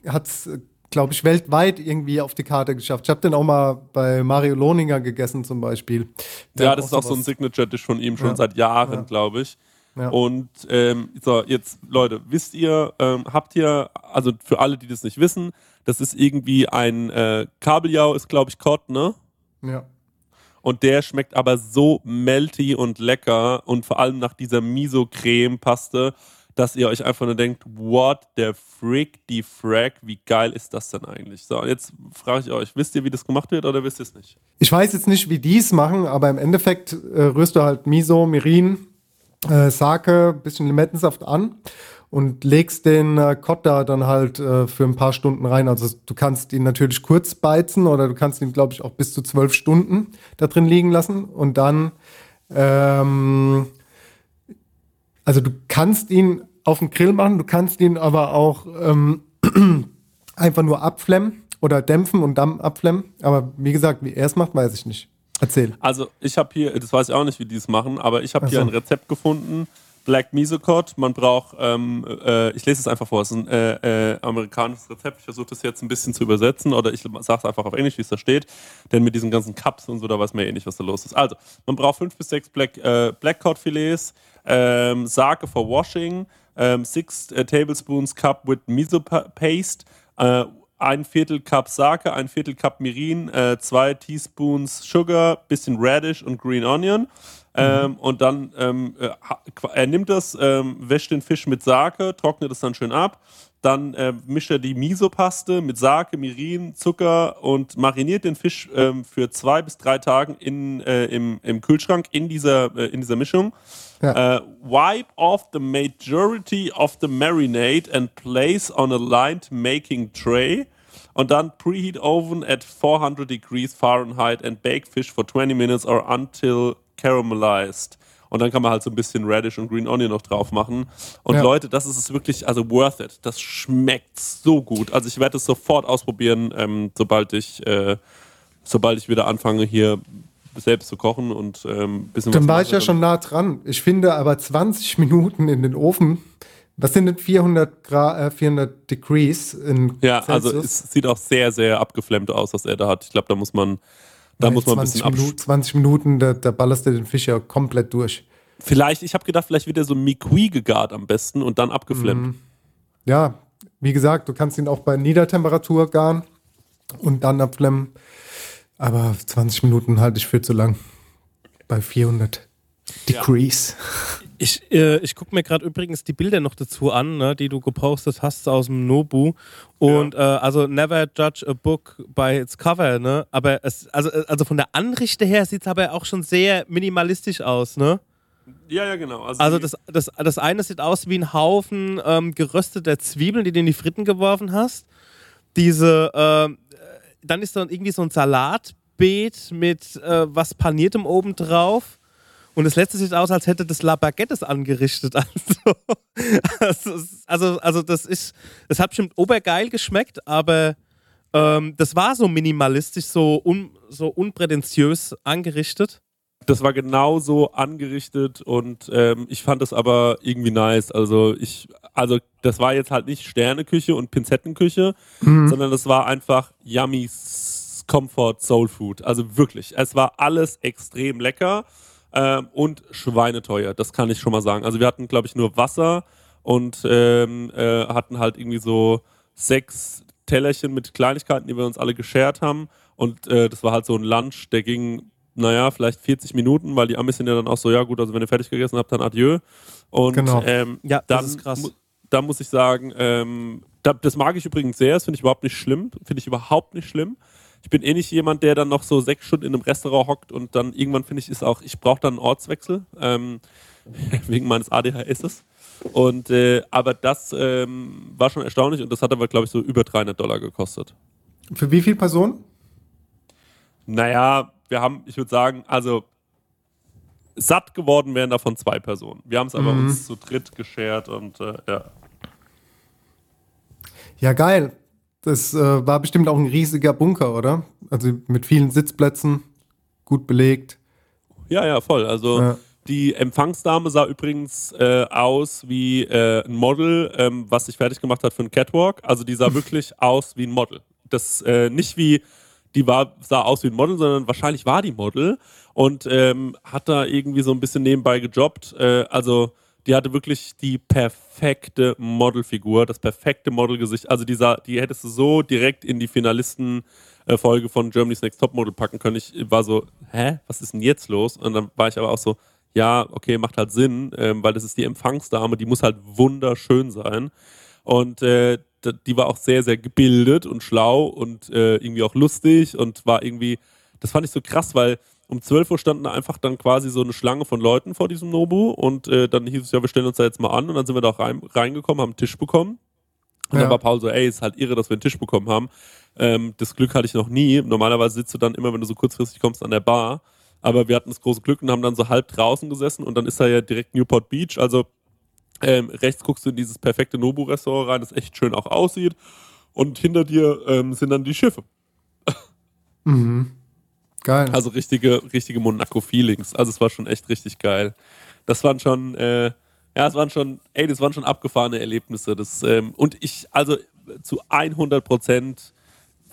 hat es, glaube ich, weltweit irgendwie auf die Karte geschafft. Ich habe den auch mal bei Mario Lohninger gegessen zum Beispiel. Der ja, das ist auch so ein Signature-Dish von ihm schon Ja. seit Jahren, Ja. glaube ich. Ja. Und ähm, so, jetzt, Leute, wisst ihr, ähm, habt ihr, also für alle, die das nicht wissen, das ist irgendwie ein äh, Kabeljau, ist, glaube ich, Cod, ne? Ja. Und der schmeckt aber so melty und lecker und vor allem nach dieser Miso-Creme-Paste, dass ihr euch einfach nur denkt, what the frick, die Frack, wie geil ist das denn eigentlich? So, und jetzt frage ich euch, wisst ihr, wie das gemacht wird oder wisst ihr es nicht? Ich weiß jetzt nicht, wie die es machen, aber im Endeffekt äh, rührst du halt Miso, Mirin, äh, Sake, bisschen Limettensaft an und legst den äh, Kott da dann halt äh, für ein paar Stunden rein. Also du kannst ihn natürlich kurz beizen oder du kannst ihn, glaube ich, auch bis zu zwölf Stunden da drin liegen lassen und dann ähm, also du kannst ihn auf dem Grill machen, du kannst ihn aber auch ähm, einfach nur abflemmen oder dämpfen und dann abflemmen. Aber wie gesagt, wie er es macht, weiß ich nicht. Erzähl. Also ich habe hier, das weiß ich auch nicht, wie die es machen, aber ich habe hier so. ein Rezept gefunden. Black Miso Cod. Man braucht, ähm, äh, ich lese es einfach vor, es ist ein äh, äh, amerikanisches Rezept. Ich versuche das jetzt ein bisschen zu übersetzen oder ich sage es einfach auf Englisch, wie es da steht. Denn mit diesen ganzen Cups und so, da weiß man eh nicht, was da los ist. Also, man braucht fünf bis sechs Black, äh, Black Cod Filets, ähm, Sake for Washing, ähm, six äh, Tablespoons Cup with Miso pa Paste, äh, ein Viertel Cup Sake, ein Viertel Cup Mirin, äh, zwei Teaspoons Sugar, bisschen Radish und Green Onion. Ähm, und dann, ähm, äh, er nimmt das, ähm, wäscht den Fisch mit Sake, trocknet es dann schön ab. Dann äh, mischt er die Miso-Paste mit Sake, Mirin, Zucker und mariniert den Fisch ähm, für zwei bis drei Tagen in, äh, im, im Kühlschrank in dieser, äh, in dieser Mischung. Ja. Äh, wipe off the majority of the marinade and place on a lined making tray. Und dann preheat oven at 400 degrees Fahrenheit and bake fish for 20 minutes or until caramelized. Und dann kann man halt so ein bisschen Radish und Green Onion noch drauf machen. Und Ja. Leute, das ist es wirklich, also worth it. Das schmeckt so gut. Also ich werde es sofort ausprobieren, ähm, sobald ich, äh, sobald ich wieder anfange hier selbst zu kochen und ähm, ein bisschen Dann war ich ja schon nah dran. Ich finde aber 20 Minuten in den Ofen, was sind denn 400, Grad, äh, 400 Degrees in Ja, also Celsius? es sieht auch sehr, sehr abgeflemmt aus, was er da hat. Ich glaube, da muss man, da muss man ein 20 bisschen Minuten, 20 Minuten, da, da ballerst du den Fisch ja komplett durch. Vielleicht, ich habe gedacht, vielleicht wird er so Miqui gegart am besten und dann abgeflemmt. Mhm. Ja, wie gesagt, du kannst ihn auch bei Niedertemperatur garen und dann abflemmen. Aber 20 Minuten halte ich für zu lang. Bei 400 Degrees. Ich, äh, ich gucke mir gerade übrigens die Bilder noch dazu an, ne, die du gepostet hast aus dem Nobu. Und äh, also never judge a book by its cover, ne? Aber es, also, äh, also von der Anrichte her sieht es aber auch schon sehr minimalistisch aus, ne? Ja, ja, genau. Also die- das, das, das eine sieht aus wie ein Haufen ähm, gerösteter Zwiebeln, die du in die Fritten geworfen hast. Diese, äh, dann ist dann irgendwie so ein Salatbeet mit äh, was paniertem oben drauf. Und das letzte sieht aus, als hätte das La Baguettes angerichtet. Also, also, also, also das ist, das hat bestimmt obergeil geschmeckt, aber ähm, das war so minimalistisch, so, un, so unprätentiös angerichtet. Das war genau so angerichtet und ähm, ich fand es aber irgendwie nice. Also ich, also das war jetzt halt nicht Sterneküche und Pinzettenküche, sondern das war einfach yummy Comfort Soul Food. Also wirklich, es war alles extrem lecker ähm, und schweineteuer. Das kann ich schon mal sagen. Also wir hatten, glaube ich, nur Wasser und ähm, äh, hatten halt irgendwie so sechs Tellerchen mit Kleinigkeiten, die wir uns alle geshared haben. Und äh, das war halt so ein Lunch, der ging, naja, vielleicht 40 Minuten, weil die Amis sind ja dann auch so, ja gut, also wenn ihr fertig gegessen habt, dann adieu. Und Genau. ähm, Ja, das dann, ist krass. mu- da muss ich sagen, ähm, da, das mag ich übrigens sehr, das finde ich überhaupt nicht schlimm. Finde ich überhaupt nicht schlimm. Ich bin eh nicht jemand, der dann noch so sechs Stunden in einem Restaurant hockt und dann irgendwann finde ich, ist auch, ich brauche dann einen Ortswechsel, ähm, wegen meines ADHSs. Und äh, aber das ähm, war schon erstaunlich und das hat aber, glaube ich, so über 300 Dollar gekostet. Für wie viele Personen? Naja, wir haben, ich würde sagen, also satt geworden wären davon zwei Personen. Wir haben es aber Mhm. uns zu dritt geshared und äh, ja. Ja, geil. Das äh, war bestimmt auch ein riesiger Bunker, oder? Also mit vielen Sitzplätzen, gut belegt. Ja, ja, voll. Also Ja. die Empfangsdame sah übrigens äh, aus wie äh, ein Model, ähm, was sich fertig gemacht hat für einen Catwalk. Also die sah wirklich aus wie ein Model. Das äh, nicht wie die war sah aus wie ein Model, sondern wahrscheinlich war die Model und ähm, hat da irgendwie so ein bisschen nebenbei gejobbt. Äh, also die hatte wirklich die perfekte Modelfigur, das perfekte Modelgesicht. Also die, sah, die hättest du so direkt in die Finalisten-Folge von Germany's Next Topmodel packen können. Ich war so, hä, was ist denn jetzt los? Und dann war ich aber auch so, ja, okay, macht halt Sinn, ähm, weil das ist die Empfangsdame, die muss halt wunderschön sein. Und äh, die war auch sehr, sehr gebildet und schlau und äh, irgendwie auch lustig und war irgendwie, das fand ich so krass, weil um 12 Uhr standen da einfach dann quasi so eine Schlange von Leuten vor diesem Nobu und äh, dann hieß es, ja, wir stellen uns da jetzt mal an und dann sind wir da auch rein, reingekommen, haben einen Tisch bekommen. Und Ja. dann war Paul so, ey, ist halt irre, dass wir einen Tisch bekommen haben. Ähm, das Glück hatte ich noch nie. Normalerweise sitzt du dann immer, wenn du so kurzfristig kommst, an der Bar. Aber wir hatten das große Glück und haben dann so halb draußen gesessen und dann ist da ja direkt Newport Beach. Also ähm, rechts guckst du in dieses perfekte Nobu-Restaurant rein, das echt schön auch aussieht. Und hinter dir ähm, sind dann die Schiffe. Geil. Also richtige, richtige Monaco-Feelings. Also es war schon echt richtig geil. Das waren schon, äh, ja, es waren schon, ey, das waren schon abgefahrene Erlebnisse. Das, ähm, und ich, also zu 100 Prozent,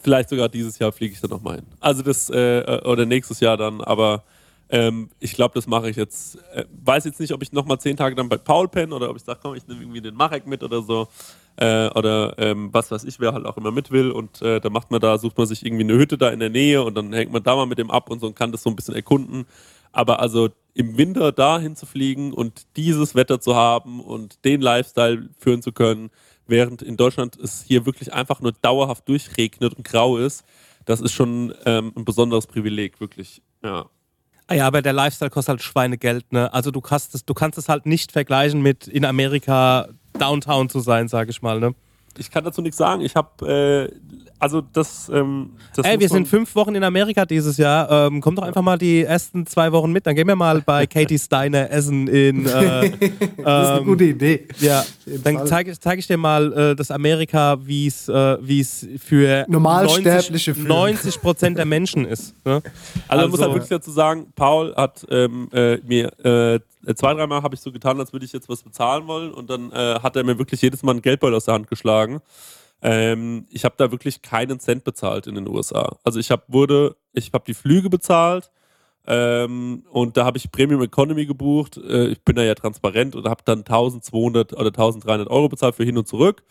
vielleicht sogar dieses Jahr fliege ich da nochmal hin. Also das, äh, oder nächstes Jahr dann, aber ähm, ich glaube, das mache ich jetzt. Äh, weiß jetzt nicht, ob ich nochmal zehn Tage dann bei Paul penne oder ob ich sage, komm, ich nehme irgendwie den Marek mit oder so. Äh, oder ähm, was weiß ich, wer halt auch immer mit will. Und äh, da macht man da, sucht man sich irgendwie eine Hütte da in der Nähe und dann hängt man da mal mit dem ab und so und kann das so ein bisschen erkunden. Aber also im Winter dahin zu fliegen und dieses Wetter zu haben und den Lifestyle führen zu können, während in Deutschland es hier wirklich einfach nur dauerhaft durchregnet und grau ist, das ist schon ähm, ein besonderes Privileg, wirklich. Ja. Ah ja, aber der Lifestyle kostet halt Schweinegeld, ne? Also du kannst es, du kannst es halt nicht vergleichen mit in Amerika Downtown zu sein, sag ich mal, ne? Ich kann dazu nichts sagen. Ich habe, äh, also das. Ähm, das Ey, wir sind fünf Wochen in Amerika dieses Jahr. Ähm, komm doch einfach mal die ersten zwei Wochen mit. Dann gehen wir mal bei Katie Steiner essen in. Äh, Das ist eine ähm, gute Idee. Ja, dann zeige zeig ich dir mal äh, das Amerika, wie es äh, wie es für Normalsterbliche 90, fühlen. 90 Prozent der Menschen ist. Ne? Also, man muss halt wirklich dazu sagen, Paul hat ähm, äh, mir äh, zwei, dreimal habe ich so getan, als würde ich jetzt was bezahlen wollen und dann äh, hat er mir wirklich jedes Mal einen Geldbeutel aus der Hand geschlagen. Ähm, ich habe da wirklich keinen Cent bezahlt in den USA. Also ich habe wurde, ich habe die Flüge bezahlt ähm, und da habe ich Premium Economy gebucht. Äh, ich bin da ja transparent und habe dann 1200 oder 1300 Euro bezahlt für hin und zurück.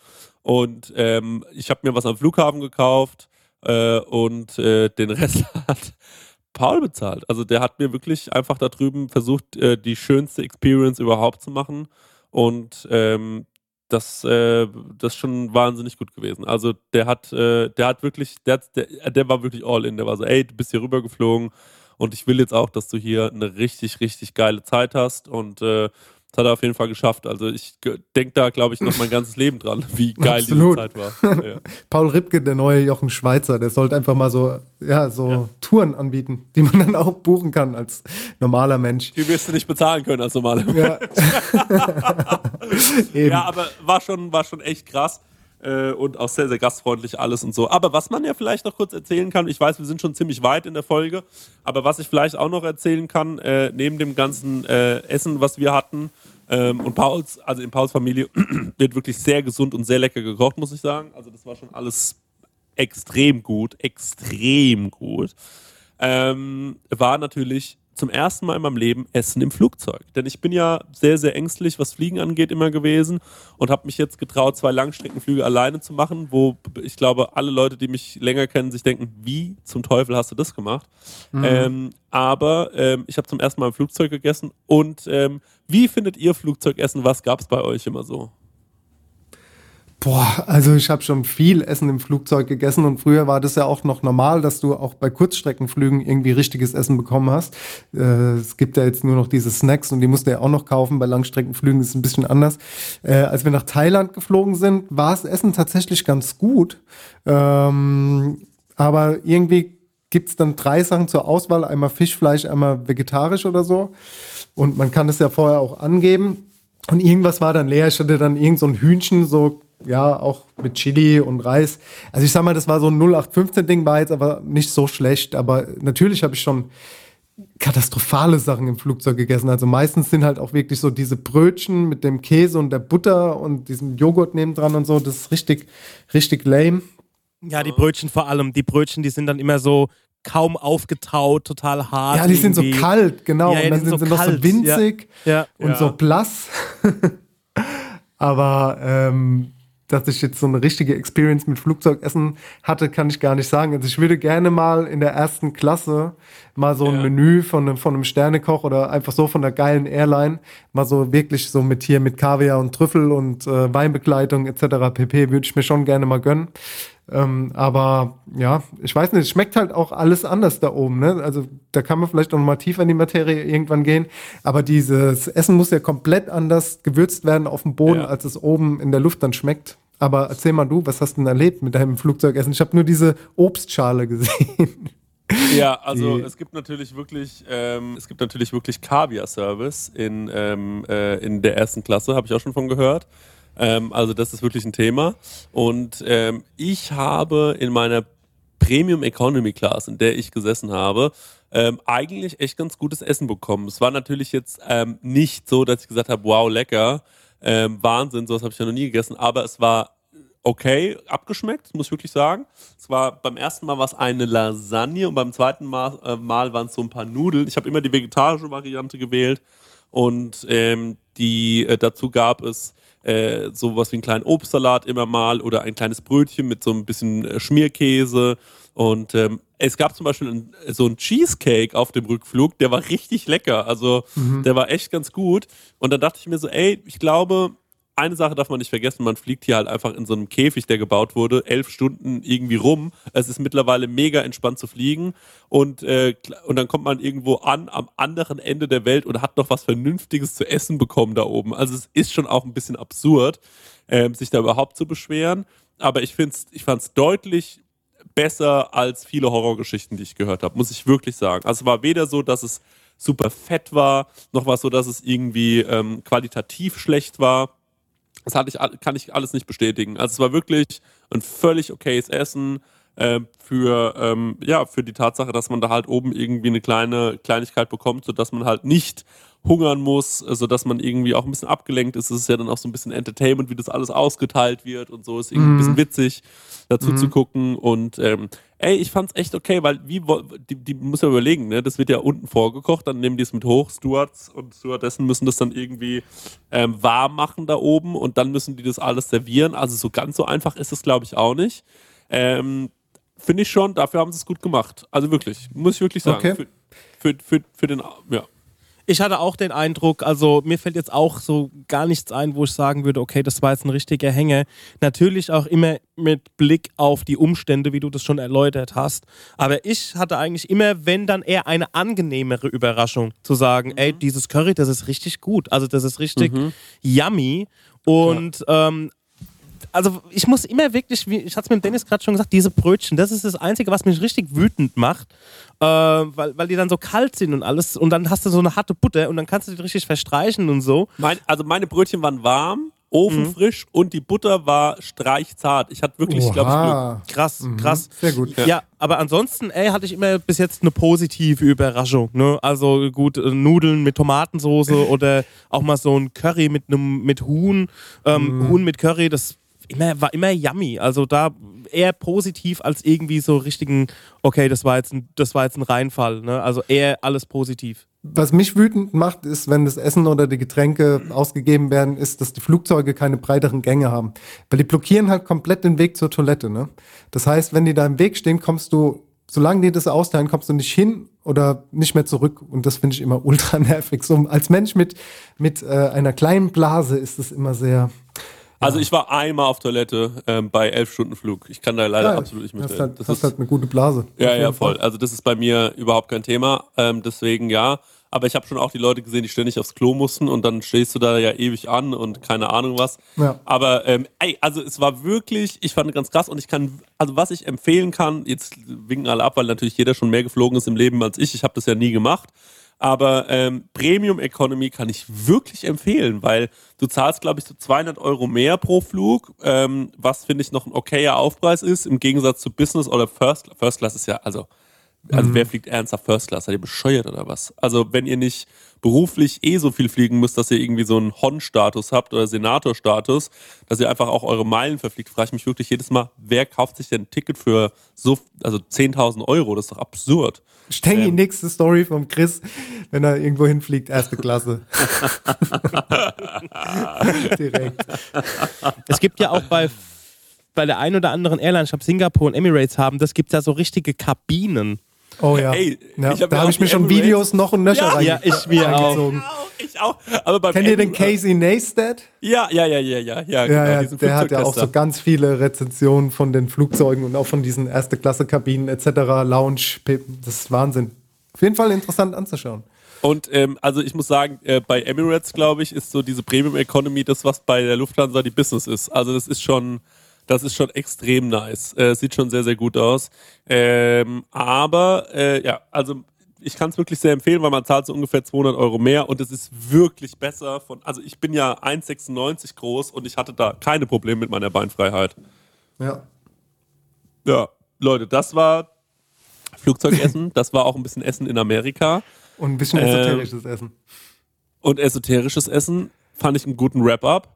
Und ähm, ich habe mir was am Flughafen gekauft äh, und äh, den Rest hat Paul bezahlt. Also der hat mir wirklich einfach da drüben versucht, äh, die schönste Experience überhaupt zu machen. Und ähm, das, äh, das ist schon wahnsinnig gut gewesen. Also der hat, äh, der hat wirklich, der, hat, der, der war wirklich all in. Der war so, ey, du bist hier rübergeflogen und ich will jetzt auch, dass du hier eine richtig, richtig geile Zeit hast. Und äh, das hat er auf jeden Fall geschafft. Also ich denke da, glaube ich, noch mein ganzes Leben dran, wie geil Absolut. diese Zeit war. Ja. Paul Ripke, der neue Jochen Schweizer, der sollte einfach mal so, ja, so Touren anbieten, die man dann auch buchen kann als normaler Mensch. Die wirst du nicht bezahlen können als normaler Ja. Eben. Ja, aber war schon, war schon echt krass. Äh, und auch sehr, sehr gastfreundlich alles und so. Aber was man ja vielleicht noch kurz erzählen kann, ich weiß, wir sind schon ziemlich weit in der Folge, aber was ich vielleicht auch noch erzählen kann, äh, neben dem ganzen äh, Essen, was wir hatten, ähm, und Pauls, also in Pauls Familie, wird wirklich sehr gesund und sehr lecker gekocht, muss ich sagen. Also das war schon alles extrem gut, extrem gut. Ähm, war natürlich zum ersten Mal in meinem Leben Essen im Flugzeug. Denn ich bin ja sehr, sehr ängstlich, was Fliegen angeht, immer gewesen und habe mich jetzt getraut, zwei Langstreckenflüge alleine zu machen, wo ich glaube, alle Leute, die mich länger kennen, sich denken, wie zum Teufel hast du das gemacht? Mhm. Ähm, aber ähm, ich habe zum ersten Mal im Flugzeug gegessen und ähm, wie findet ihr Flugzeugessen? Was gab es bei euch immer so? Boah, also ich habe schon viel Essen im Flugzeug gegessen und früher war das ja auch noch normal, dass du auch bei Kurzstreckenflügen irgendwie richtiges Essen bekommen hast. Äh, es gibt ja jetzt nur noch diese Snacks und die musst du ja auch noch kaufen. Bei Langstreckenflügen ist es ein bisschen anders. Äh, als wir nach Thailand geflogen sind, war das Essen tatsächlich ganz gut. Ähm, aber irgendwie gibt's dann drei Sachen zur Auswahl. Einmal Fischfleisch, einmal vegetarisch oder so. Und man kann es ja vorher auch angeben. Und irgendwas war dann leer. Ich hatte dann irgend so ein Hühnchen, so, ja, auch mit Chili und Reis. Also ich sag mal, das war so ein 0815-Ding, war jetzt aber nicht so schlecht. Aber natürlich habe ich schon katastrophale Sachen im Flugzeug gegessen. Also meistens sind halt auch wirklich so diese Brötchen mit dem Käse und der Butter und diesem Joghurt nebendran und so. Das ist richtig, richtig lame. Ja, die Brötchen vor allem. Die Brötchen, die sind dann immer so kaum aufgetaut, total hart. Ja, die sind so irgendwie. kalt, genau. Ja, ja, und dann sind sind sie so noch so kalt, winzig Ja. und so blass. Aber ähm, dass ich jetzt so eine richtige Experience mit Flugzeugessen hatte, kann ich gar nicht sagen. Also ich würde gerne mal in der ersten Klasse mal so ein Ja. Menü von einem, von einem Sternekoch oder einfach so von der geilen Airline, mal so wirklich so mit hier mit Kaviar und Trüffel und äh, Weinbegleitung etc. pp. würde ich mir schon gerne mal gönnen. Ähm, aber ja, ich weiß nicht, es schmeckt halt auch alles anders da oben. Ne? Also da kann man vielleicht noch mal tiefer in die Materie irgendwann gehen. Aber dieses Essen muss ja komplett anders gewürzt werden auf dem Boden, Ja. als es oben in der Luft dann schmeckt. Aber erzähl mal du, was hast du denn erlebt mit deinem Flugzeugessen? Ich habe nur diese Obstschale gesehen. Ja, also Die- es gibt natürlich wirklich, ähm, es gibt natürlich wirklich Kaviar-Service in, ähm, äh, in der ersten Klasse, habe ich auch schon von gehört. Ähm, also das ist wirklich ein Thema. Und ähm, ich habe in meiner Premium Economy Class, in der ich gesessen habe, ähm, eigentlich echt ganz gutes Essen bekommen. Es war natürlich jetzt ähm, nicht so, dass ich gesagt habe, wow, lecker, ähm, Wahnsinn, sowas habe ich ja noch nie gegessen, aber es war okay abgeschmeckt, muss ich wirklich sagen. Es war beim ersten Mal was eine Lasagne und beim zweiten Mal, äh, Mal waren es so ein paar Nudeln. Ich habe immer die vegetarische Variante gewählt und ähm, die äh, dazu gab es äh, sowas wie einen kleinen Obstsalat immer mal oder ein kleines Brötchen mit so ein bisschen äh, Schmierkäse Und ähm, es gab zum Beispiel ein, so einen Cheesecake auf dem Rückflug, der war richtig lecker. Also der war echt ganz gut. Und dann dachte ich mir so, ey, ich glaube, eine Sache darf man nicht vergessen, man fliegt hier halt einfach in so einem Käfig, der gebaut wurde, elf Stunden irgendwie rum. Es ist mittlerweile mega entspannt zu fliegen und, äh, und dann kommt man irgendwo an, am anderen Ende der Welt und hat noch was Vernünftiges zu essen bekommen da oben. Also es ist schon auch ein bisschen absurd, ähm, sich da überhaupt zu beschweren. Aber ich, find's, ich fand es deutlich besser als viele Horrorgeschichten, die ich gehört habe, muss ich wirklich sagen. Also es war weder so, dass es super fett war, noch war es so, dass es irgendwie ähm, qualitativ schlecht war. Das hatte ich, kann ich alles nicht bestätigen. Also es war wirklich ein völlig okayes Essen äh, für, ähm, ja, für die Tatsache, dass man da halt oben irgendwie eine kleine Kleinigkeit bekommt, sodass man halt nicht hungern muss, äh, sodass man irgendwie auch ein bisschen abgelenkt ist. Es ist ja dann auch so ein bisschen Entertainment, wie das alles ausgeteilt wird und so. Ist irgendwie ein bisschen witzig, dazu zu gucken. Und ähm, ey, ich fand's echt okay, weil wie die, die muss ja überlegen, ne? Das wird ja unten vorgekocht, dann nehmen die es mit hoch, Stewards und Stewardessen müssen das dann irgendwie ähm, warm machen da oben und dann müssen die das alles servieren. Also so ganz so einfach ist es, glaube ich, auch nicht. Ähm, Finde ich schon, dafür haben sie es gut gemacht. Also wirklich, muss ich wirklich sagen. Okay. Für, für, für, für den, ja. Ich hatte auch den Eindruck, also mir fällt jetzt auch so gar nichts ein, wo ich sagen würde, okay, das war jetzt ein richtiger Hänger. Natürlich auch immer mit Blick auf die Umstände, wie du das schon erläutert hast. Aber ich hatte eigentlich immer, wenn dann eher eine angenehmere Überraschung, zu sagen, ey, dieses Curry, das ist richtig gut. Also das ist richtig yummy. Und ähm, also ich muss immer wirklich, wie ich hatte es mit dem Dennis gerade schon gesagt, diese Brötchen, das ist das Einzige, was mich richtig wütend macht, äh, weil, weil die dann so kalt sind und alles und dann hast du so eine harte Butter und dann kannst du die richtig verstreichen und so. Mein, also meine Brötchen waren warm, ofenfrisch und die Butter war streichzart. Ich hatte wirklich, glaube ich, Glück. Krass, krass. Sehr gut. Ja. aber ansonsten, ey, hatte ich immer bis jetzt eine positive Überraschung. Ne? Also gut, äh, Nudeln mit Tomatensoße oder auch mal so ein Curry mit einem mit Huhn, ähm, Huhn mit Curry, das immer, war immer yummy. Also da eher positiv als irgendwie so richtigen, okay, das war jetzt ein, das war jetzt ein Reinfall. Ne? Also eher alles positiv. Was mich wütend macht, ist, wenn das Essen oder die Getränke ausgegeben werden, ist, dass die Flugzeuge keine breiteren Gänge haben. Weil die blockieren halt komplett den Weg zur Toilette. Ne? Das heißt, wenn die da im Weg stehen, kommst du, solange die das austeilen, kommst du nicht hin oder nicht mehr zurück. Und das finde ich immer ultra nervig. So als Mensch mit, mit äh, einer kleinen Blase ist es immer sehr. Also ich war einmal auf Toilette ähm, bei elf Stunden Flug. Ich kann da leider Ja, absolut nicht hast mitreden. halt, Das hast ist, halt eine gute Blase. ja, ja, voll. Also das ist bei mir überhaupt kein Thema. Ähm, deswegen ja. Aber ich habe schon auch die Leute gesehen, die ständig aufs Klo mussten und dann stehst du da ja ewig an und keine Ahnung was. Ja. Aber ähm, ey, also es war wirklich, ich fand ganz krass und ich kann, also was ich empfehlen kann, jetzt winken alle ab, weil natürlich jeder schon mehr geflogen ist im Leben als ich. Ich habe das ja nie gemacht. Aber ähm, Premium Economy kann ich wirklich empfehlen, weil du zahlst, glaube ich, so 200 Euro mehr pro Flug, ähm, was finde ich noch ein okayer Aufpreis ist, im Gegensatz zu Business oder First Class. First Class ist ja, also, also wer fliegt ernsthaft First Class? Seid ihr bescheuert oder was? Also wenn ihr nicht beruflich eh so viel fliegen müsst, dass ihr irgendwie so einen Hon-Status habt oder Senator-Status, dass ihr einfach auch eure Meilen verfliegt, frage ich mich wirklich jedes Mal, wer kauft sich denn ein Ticket für so, also 10.000 Euro? Das ist doch absurd. Ich denke, die nächste Story vom Chris, wenn er irgendwo hinfliegt, erste Klasse. Direkt. Es gibt ja auch bei, bei der einen oder anderen Airline, ich glaube Singapore und Emirates haben, das gibt ja so richtige Kabinen. Oh ja. Ey, ja ich hab da habe ich mir schon Videos noch und nöcher Ja, rein- ja, ich mir auch. Ich auch. Aber beim Kennt ihr den Emirates- Casey Neistat? Ja, ja, ja, ja, ja, ja, genau, Ja, ja, der hat ja auch so ganz viele Rezensionen von den Flugzeugen und auch von diesen Erste-Klasse-Kabinen etc., Lounge, das ist Wahnsinn. Auf jeden Fall interessant anzuschauen. Und ähm, also ich muss sagen, äh, bei Emirates, glaube ich, ist so diese Premium Economy das, was bei der Lufthansa die Business ist. Also das ist schon, das ist schon extrem nice. Äh, sieht schon sehr, sehr gut aus. Ähm, aber äh, ja, also ich kann es wirklich sehr empfehlen, weil man zahlt so ungefähr 200 Euro mehr und es ist wirklich besser von, also ich bin ja 1,96 groß und ich hatte da keine Probleme mit meiner Beinfreiheit. Ja. Ja, Leute, das war Flugzeugessen, das war auch ein bisschen Essen in Amerika. Und ein bisschen Ähm, esoterisches Essen. und esoterisches Essen fand ich einen guten Wrap-up.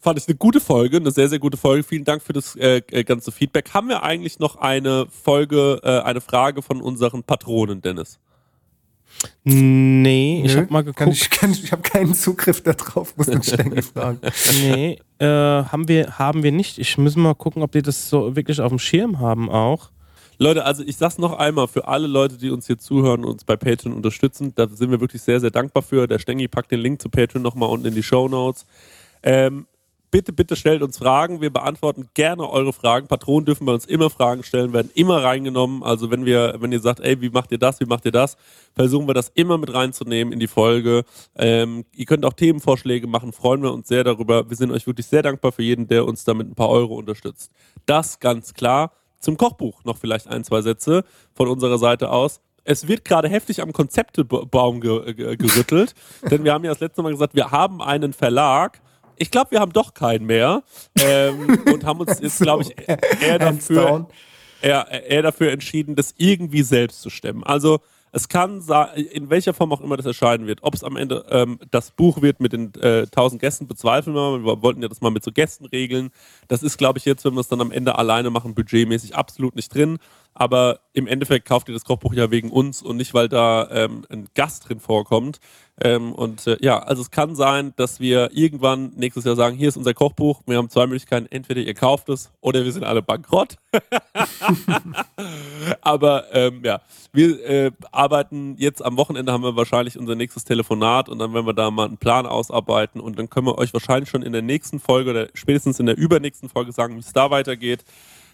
Fand ich eine gute Folge, eine sehr, sehr gute Folge. Vielen Dank für das äh, äh, ganze Feedback. Haben wir eigentlich noch eine Folge, äh, eine Frage von unseren Patronen, Dennis? Nee, ich habe mal Kann geguckt. ich kann, ich habe keinen Zugriff darauf, muss man ständig fragen. Nee, äh, haben wir, haben wir nicht. Ich muss mal gucken, ob die das so wirklich auf dem Schirm haben auch. Leute, also ich sag's noch einmal für alle Leute, die uns hier zuhören und uns bei Patreon unterstützen, da sind wir wirklich sehr, sehr dankbar für. Der Stengi packt den Link zu Patreon nochmal unten in die Show Notes. Ähm, bitte, bitte stellt uns Fragen. Wir beantworten gerne eure Fragen. Patronen dürfen bei uns immer Fragen stellen, werden immer reingenommen. Also wenn wir, wenn ihr sagt, ey, wie macht ihr das, wie macht ihr das, versuchen wir das immer mit reinzunehmen in die Folge. Ähm, ihr könnt auch Themenvorschläge machen, freuen wir uns sehr darüber. Wir sind euch wirklich sehr dankbar für jeden, der uns da mit ein paar Euro unterstützt. Das ganz klar. Zum Kochbuch noch vielleicht ein, zwei Sätze von unserer Seite aus. Es wird gerade heftig am Konzeptebaum ge ge gerüttelt, denn wir haben ja das letzte Mal gesagt, wir haben einen Verlag. Ich glaube, wir haben doch keinen mehr ähm, und haben uns jetzt, glaube ich, eher dafür, eher, eher dafür entschieden, das irgendwie selbst zu stemmen. Also es kann sein, in welcher Form auch immer das erscheinen wird, ob es am Ende ähm, das Buch wird mit den äh, 1000 Gästen, bezweifeln wir mal. Wir wollten ja das mal mit so Gästen regeln. Das ist, glaube ich, jetzt, wenn wir es dann am Ende alleine machen, budgetmäßig absolut nicht drin. Aber im Endeffekt kauft ihr das Kochbuch ja wegen uns und nicht, weil da ähm, ein Gast drin vorkommt. Ähm, und äh, ja, also es kann sein, dass wir irgendwann nächstes Jahr sagen, hier ist unser Kochbuch. Wir haben zwei Möglichkeiten. Entweder ihr kauft es oder wir sind alle bankrott. Aber ähm, ja, wir äh, arbeiten jetzt am Wochenende haben wir wahrscheinlich unser nächstes Telefonat und dann werden wir da mal einen Plan ausarbeiten und dann können wir euch wahrscheinlich schon in der nächsten Folge oder spätestens in der übernächsten Folge sagen, wie es da weitergeht.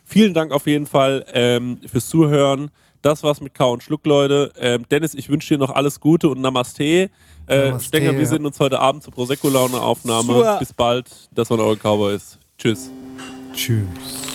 Vielen Dank auf jeden Fall ähm, fürs Zuhören. Das war's mit Kau und Schluck, Leute. Ähm, Dennis, ich wünsche dir noch alles Gute und Namaste. Äh, Namaste, Stenger, wir ja. sehen uns heute Abend zur Prosecco-Laune-Aufnahme. Bis bald. Das waren eure Cowboys. Tschüss. Tschüss.